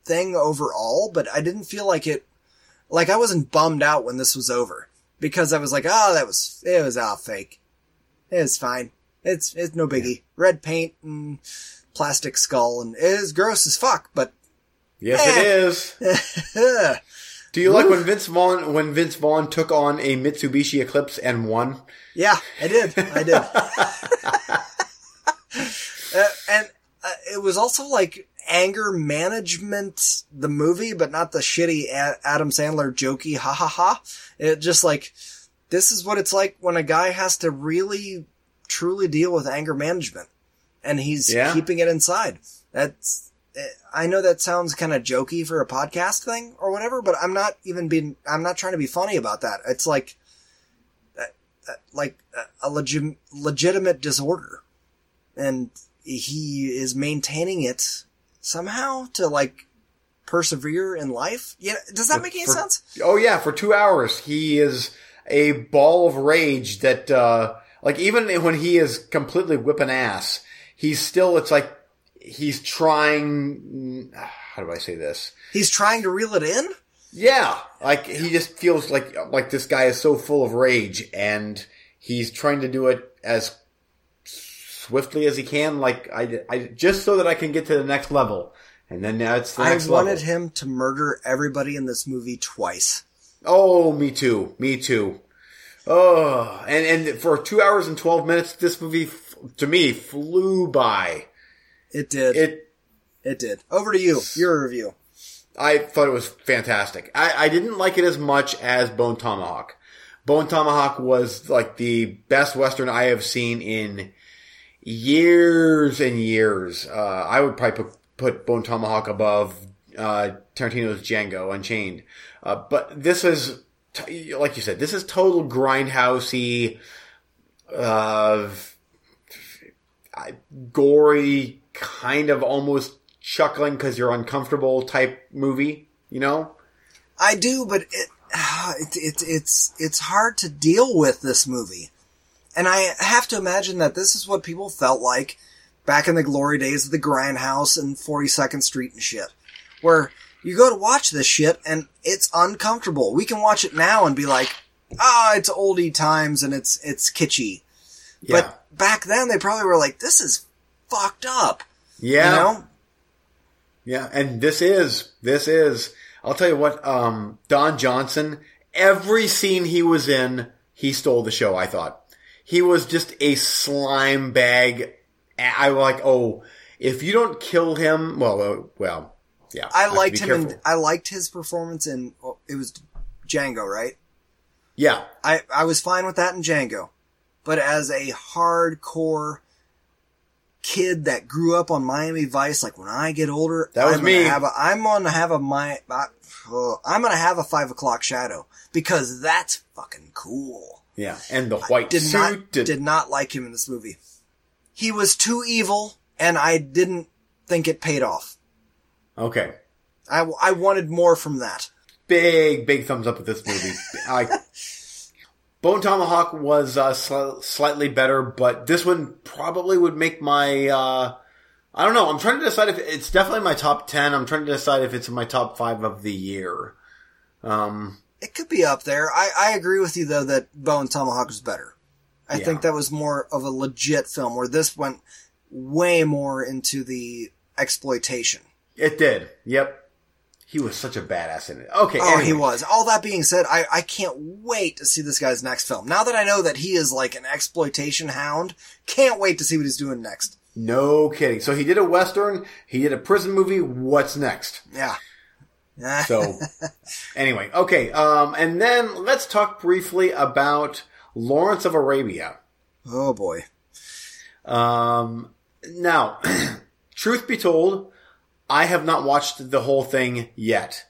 thing overall, but I didn't feel like it, like I wasn't bummed out when this was over because I was like, oh, that was, it was all fake. It's fine. It's, it's no biggie. Red paint and plastic skull and it is gross as fuck, but Yes, Eh. it is. Do you like when Vince Vaughn when Vince Vaughn took on a Mitsubishi Eclipse and won? yeah, I did. I did. uh, and uh, it was also like anger management, the movie, but not the shitty A- Adam Sandler jokey ha ha ha. It just like, this is what it's like when a guy has to really, truly deal with anger management. And he's Yeah. keeping it inside. That's, I know that sounds kind of jokey for a podcast thing or whatever, but I'm not even being, I'm not trying to be funny about that. It's like, uh, uh, like uh, a legit, legitimate disorder. And he is maintaining it somehow to like persevere in life. Yeah. Does that make any For- sense? Oh yeah, for two hours he is a ball of rage that, uh, like even when he is completely whipping ass, he's still, it's like, he's trying, how do I say this? He's trying to reel it in. Yeah, like he just feels like, like this guy is so full of rage and he's trying to do it as swiftly as he can, like I, I, just so that I can get to the next level. And then now it's the I next wanted level. him to murder everybody in this movie twice. Oh, me too. Me too. Oh, and and for two hours and twelve minutes, this movie f- to me flew by. It did. It, It, did. Over to you. Your review. I thought it was fantastic. I, I didn't like it as much as Bone Tomahawk. Bone Tomahawk was like the best western I have seen in years and years. Uh, I would probably put, put Bone Tomahawk above uh, Tarantino's Django Unchained. Uh, but this is, t- like you said, this is total grindhousey, uh, gory, kind of almost chuckling because you're uncomfortable type movie. You know? I do, but it, it, it it's it's hard to deal with this movie, and I have to imagine that this is what people felt like back in the glory days of the Grindhouse and Forty Second Street and shit, where you go to watch this shit and it's uncomfortable. We can watch it now and be like, ah, it's oldie times and it's it's kitschy, Yeah. but back then they probably were like, this is fucked up, yeah. you know? Yeah, and this is this is. I'll tell you what. Um, Don Johnson. Every scene he was in, he stole the show. I thought he was just a slime bag. I was like, oh, if you don't kill him, well, uh, well, yeah. I liked him in. I liked his performance in, oh, it was Django, right? yeah, I, I was fine with that in Django. But as a hardcore kid that grew up on Miami Vice, like when I get older, That was I'm me. Gonna have a, I'm gonna have a my, uh, I'm gonna have a five o'clock shadow because that's fucking cool. Yeah, and the white Did suit. not did- did not like him in this movie. He was too evil, and I didn't think it paid off. okay, I, I wanted more from that. big big thumbs up with this movie. like Bone Tomahawk was uh, sli- slightly better, but this one probably would make my uh, I don't know. I'm trying to decide if it's definitely my top ten. I'm trying to decide if it's in my top five of the year. Um, It could be up there. I, I agree with you though that Bone Tomahawk was better. I Yeah. think that was more of a legit film where this went way more into the exploitation. it did. Yep. He was such a badass in it. Okay. Oh, he was. All that being said, I, I can't wait to see this guy's next film. Now that I know that he is like an exploitation hound, can't wait to see what he's doing next. No kidding. So he did a western. He did a prison movie. What's next? Yeah. Yeah. So anyway, okay. Um, and then let's talk briefly about Lawrence of Arabia. oh boy. Um, now, truth be told, I have not watched the whole thing yet.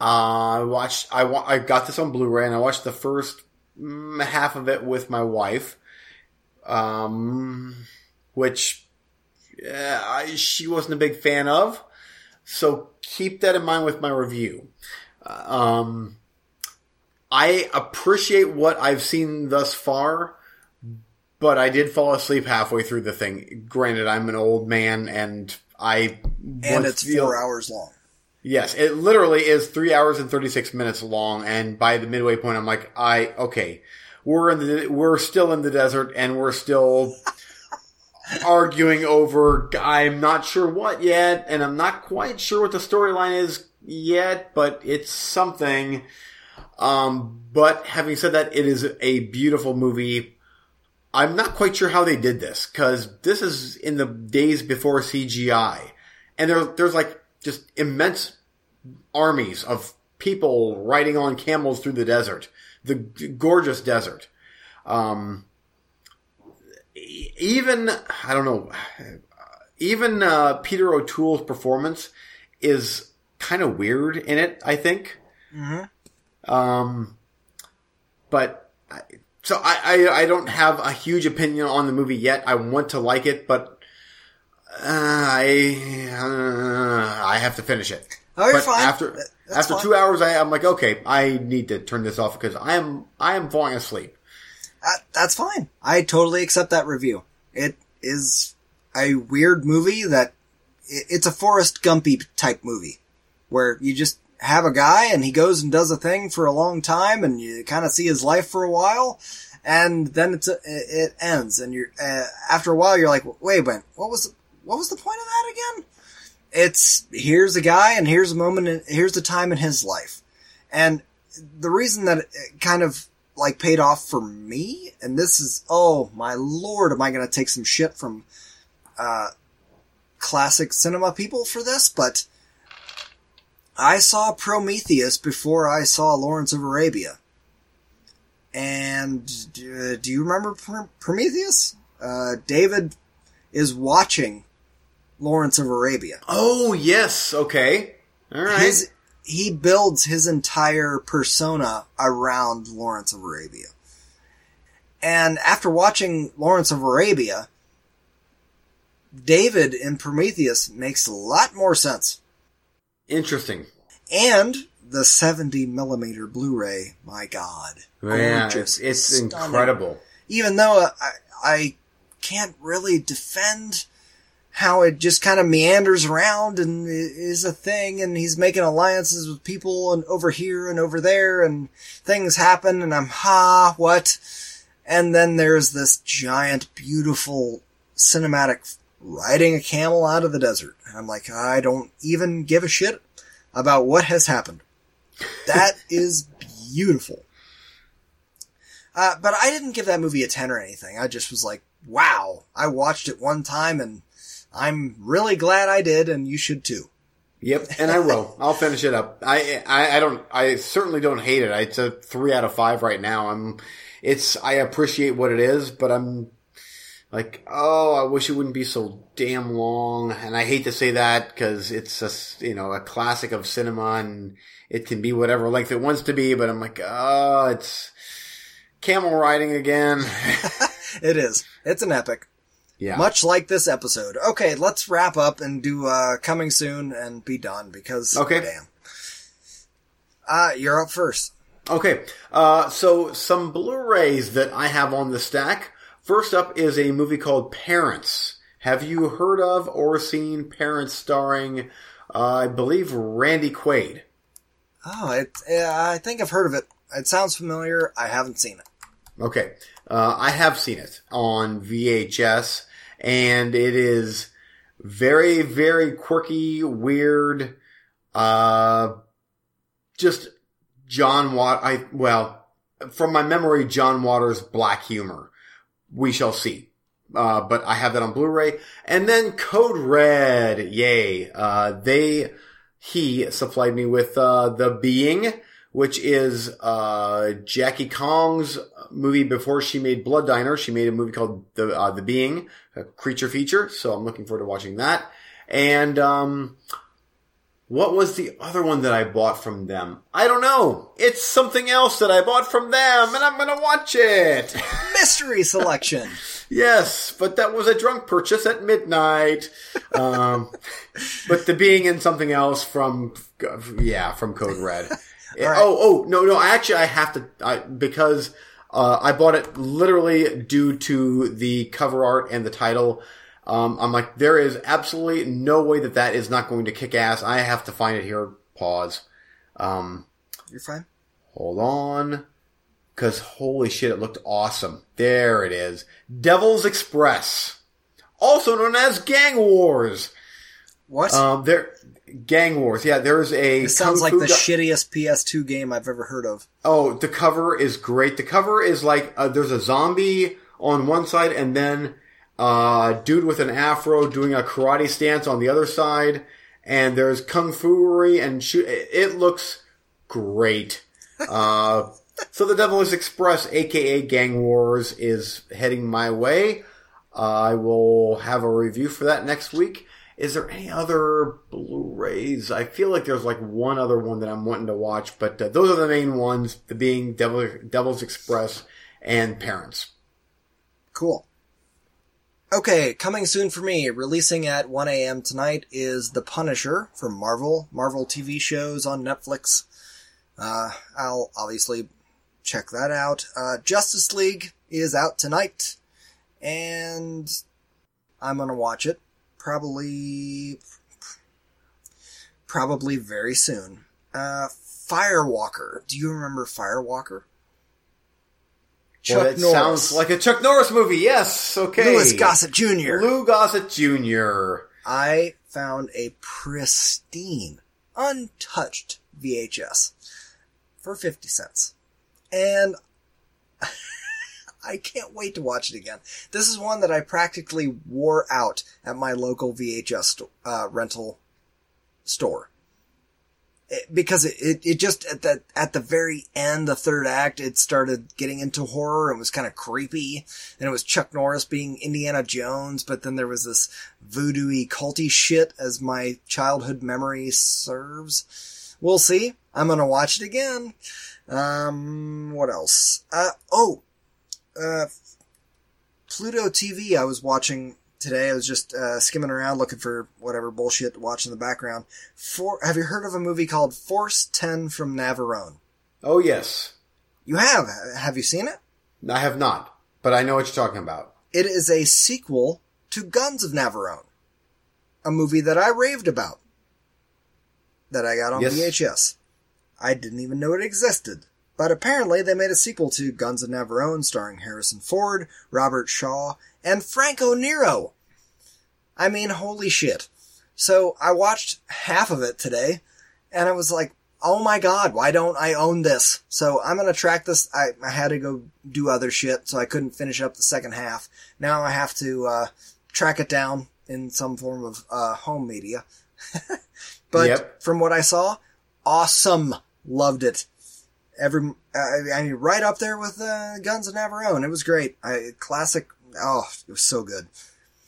Uh, I watched, I wa- I got this on Blu-ray and I watched the first mm, half of it with my wife. Um, which, uh, I, she wasn't a big fan of. So keep that in mind with my review. Um, I appreciate what I've seen thus far, but I did fall asleep halfway through the thing. Granted, I'm an old man and I And it's feel- four hours long. Yes, it literally is three hours and thirty six minutes long, and by the midway point, I'm like, I okay, we're in the we're still in the desert, and we're still arguing over I'm not sure what yet, and I'm not quite sure what the storyline is yet, but it's something. Um, but having said that, it is a beautiful movie. I'm not quite sure how they did this because this is in the days before CGI, and there, there's like just immense armies of people riding on camels through the desert, the gorgeous desert. Um, even I don't know, even uh, Peter O'Toole's performance is kind of weird in it. I think. Um, but I, so I, I I don't have a huge opinion on the movie yet. I want to like it, but uh, I uh, I have to finish it. Oh, you're but fine. after that's after fine. two hours, I, I'm like, okay, I need to turn this off because I am I am falling asleep. That, that's fine. I totally accept that review. It is a weird movie that it's a Forrest Gumpy type movie where you just have a guy and he goes and does a thing for a long time and you kind of see his life for a while and then it's a, it ends and you're uh, after a while you're like wait wait what was the, what was the point of that again? It's here's a guy and here's a moment in, here's the time in his life. And the reason that it kind of like paid off for me, and this is oh my lord, am I going to take some shit from uh, classic cinema people for this? But I saw Prometheus before I saw Lawrence of Arabia, and uh, do you remember Pr- Prometheus? Uh, David is watching Lawrence of Arabia. Oh yes, okay, all right. His he builds his entire persona around Lawrence of Arabia. And after watching Lawrence of Arabia, David in Prometheus makes a lot more sense. Interesting. And the 70 millimeter Blu-ray, my god. Yeah, it's, it's incredible. Even though I, I can't really defend how it just kind of meanders around and is a thing and he's making alliances with people and over here and over there and things happen and I'm ha what? And then there's this giant beautiful cinematic riding a camel out of the desert. And I'm like I don't even give a shit about what has happened. That is beautiful. Uh, but I didn't give that movie a 10 or anything. I just was like wow. I watched it one time and I'm really glad I did, and you should too. Yep, and I will. I'll finish it up. I, I I don't. I certainly don't hate it. It's a three out of five right now. I'm. It's. I appreciate what it is, but I'm like, oh, I wish it wouldn't be so damn long. And I hate to say that because it's a you know a classic of cinema, and it can be whatever length it wants to be. But I'm like, oh, it's camel riding again. It is. It's an epic. Yeah. Much like this episode. Okay, let's wrap up and do uh coming soon and be done because Okay. damn. Uh you're up first. Okay, uh, so some Blu-rays that I have on the stack. First up is a movie called Parents, Have you heard of or seen Parents starring, uh, I believe, Randy Quaid? Oh, it, I think I've heard of it. It sounds familiar. I haven't seen it. Okay. Uh, I have seen it on VHS, and it is very, very quirky, weird, uh, just John Wat, I, well, from my memory, John Waters' black humor. We shall see. Uh, but I have that on Blu-ray. And then Code Red, yay. Uh, they, he supplied me with, uh, The Being, which is, uh, Jackie Kong's movie before she made Blood Diner. She made a movie called The, uh, The Being, a creature feature. So I'm looking forward to watching that. And, um, what was the other one that I bought from them? I don't know. It's something else that I bought from them and I'm gonna watch it. Mystery selection. yes, but that was a drunk purchase at midnight. Um, but the being in something else from, yeah, from Code Red. Right. Oh, oh, no, no, actually I have to, I, because, uh, I bought it literally due to the cover art and the title. Um, I'm like, there is absolutely no way that that is not going to kick ass. I have to find it here. Pause. Um, You're fine. hold on. Cause holy shit, it looked awesome. There it is. Devil's Express. Also known as Gang Wars. What? Um, there, Gang Wars. Yeah, there's a. this sounds like the guy- shittiest PS2 game I've ever heard of. Oh, the cover is great. The cover is like uh, there's a zombie on one side, and then uh, dude with an afro doing a karate stance on the other side, and there's kung fu and shoot. It, it looks great. Uh, so the Devil is Express, aka Gang Wars, is heading my way. I will have a review for that next week. Is there any other Blu-rays? I feel like there's like one other one that I'm wanting to watch, but uh, those are the main ones, being Devil, Devil's Express and Parents. Cool. Okay, coming soon for me, releasing at 1 a.m. tonight is The Punisher from Marvel, Marvel TV shows on Netflix. Uh, I'll obviously check that out. Uh, Justice League is out tonight, and I'm gonna watch it probably, probably very soon. Uh, Firewalker. Do you remember Firewalker? well, that sounds like a Chuck Norris movie. Yes, okay. Louis Gossett Jr. Lou Gossett Jr. I found a pristine, untouched VHS for 50 cents. And I can't wait to watch it again. This is one that I practically wore out at my local VHS uh, rental store. It- because it, it, it just at the at the very end, the third act, it started getting into horror and was kind of creepy. And it was Chuck Norris being Indiana Jones, but then there was this voodoo-y culty shit as my childhood memory serves. We'll see. I'm gonna watch it again. Um, what else? Uh, oh, uh, Pluto TV I was watching today. I was just uh, skimming around looking for whatever bullshit to watch in the background. For have you heard of a movie called Force Ten from Navarone? Oh yes, You have. Have you seen it? I have not, but I know what you're talking about. It is a sequel to Guns of Navarone, a movie that I raved about. That I got on Yes. VHS. I didn't even know it existed. But apparently they made a sequel to Guns of Navarone starring Harrison Ford, Robert Shaw, and Franco Nero. I mean, holy shit. So I watched half of it today, and I was like, oh my god, why don't I own this? So I'm gonna track this. I, I had to go do other shit, so I couldn't finish up the second half. Now I have to, uh, track it down in some form of, uh, home media. but Yep. from what I saw, awesome. Loved it. Every, I, I mean, right up there with, uh, Guns of Navarone. It was great. I, classic. Oh, it was so good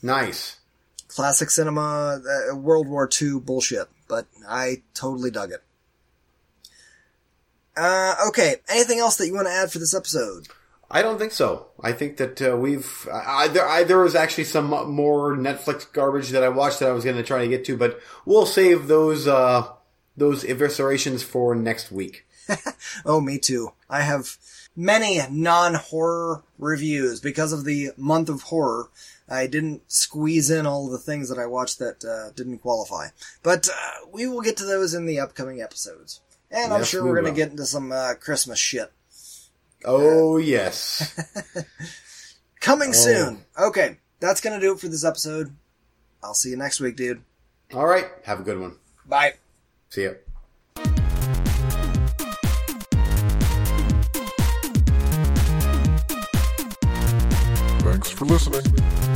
Nice. classic cinema, uh, World War II bullshit, but I totally dug it. Uh, okay. Anything else that you want to add for this episode? I don't think so. I think that uh, we've. I, I, there, I, there was actually some more Netflix garbage that I watched that I was going to try to get to, but we'll save those uh, those eviscerations for next week. Oh, me too. I have many non-horror reviews because of the month of horror. I didn't squeeze in all the things that I watched that uh, didn't qualify, but uh, we will get to those in the upcoming episodes. And I'm sure we we're going to get into some uh, Christmas shit Oh yes. coming Oh. soon. Okay, that's going to do it for this episode. I'll see you next week, dude. All right. Have a good one. Bye. See ya. For listening.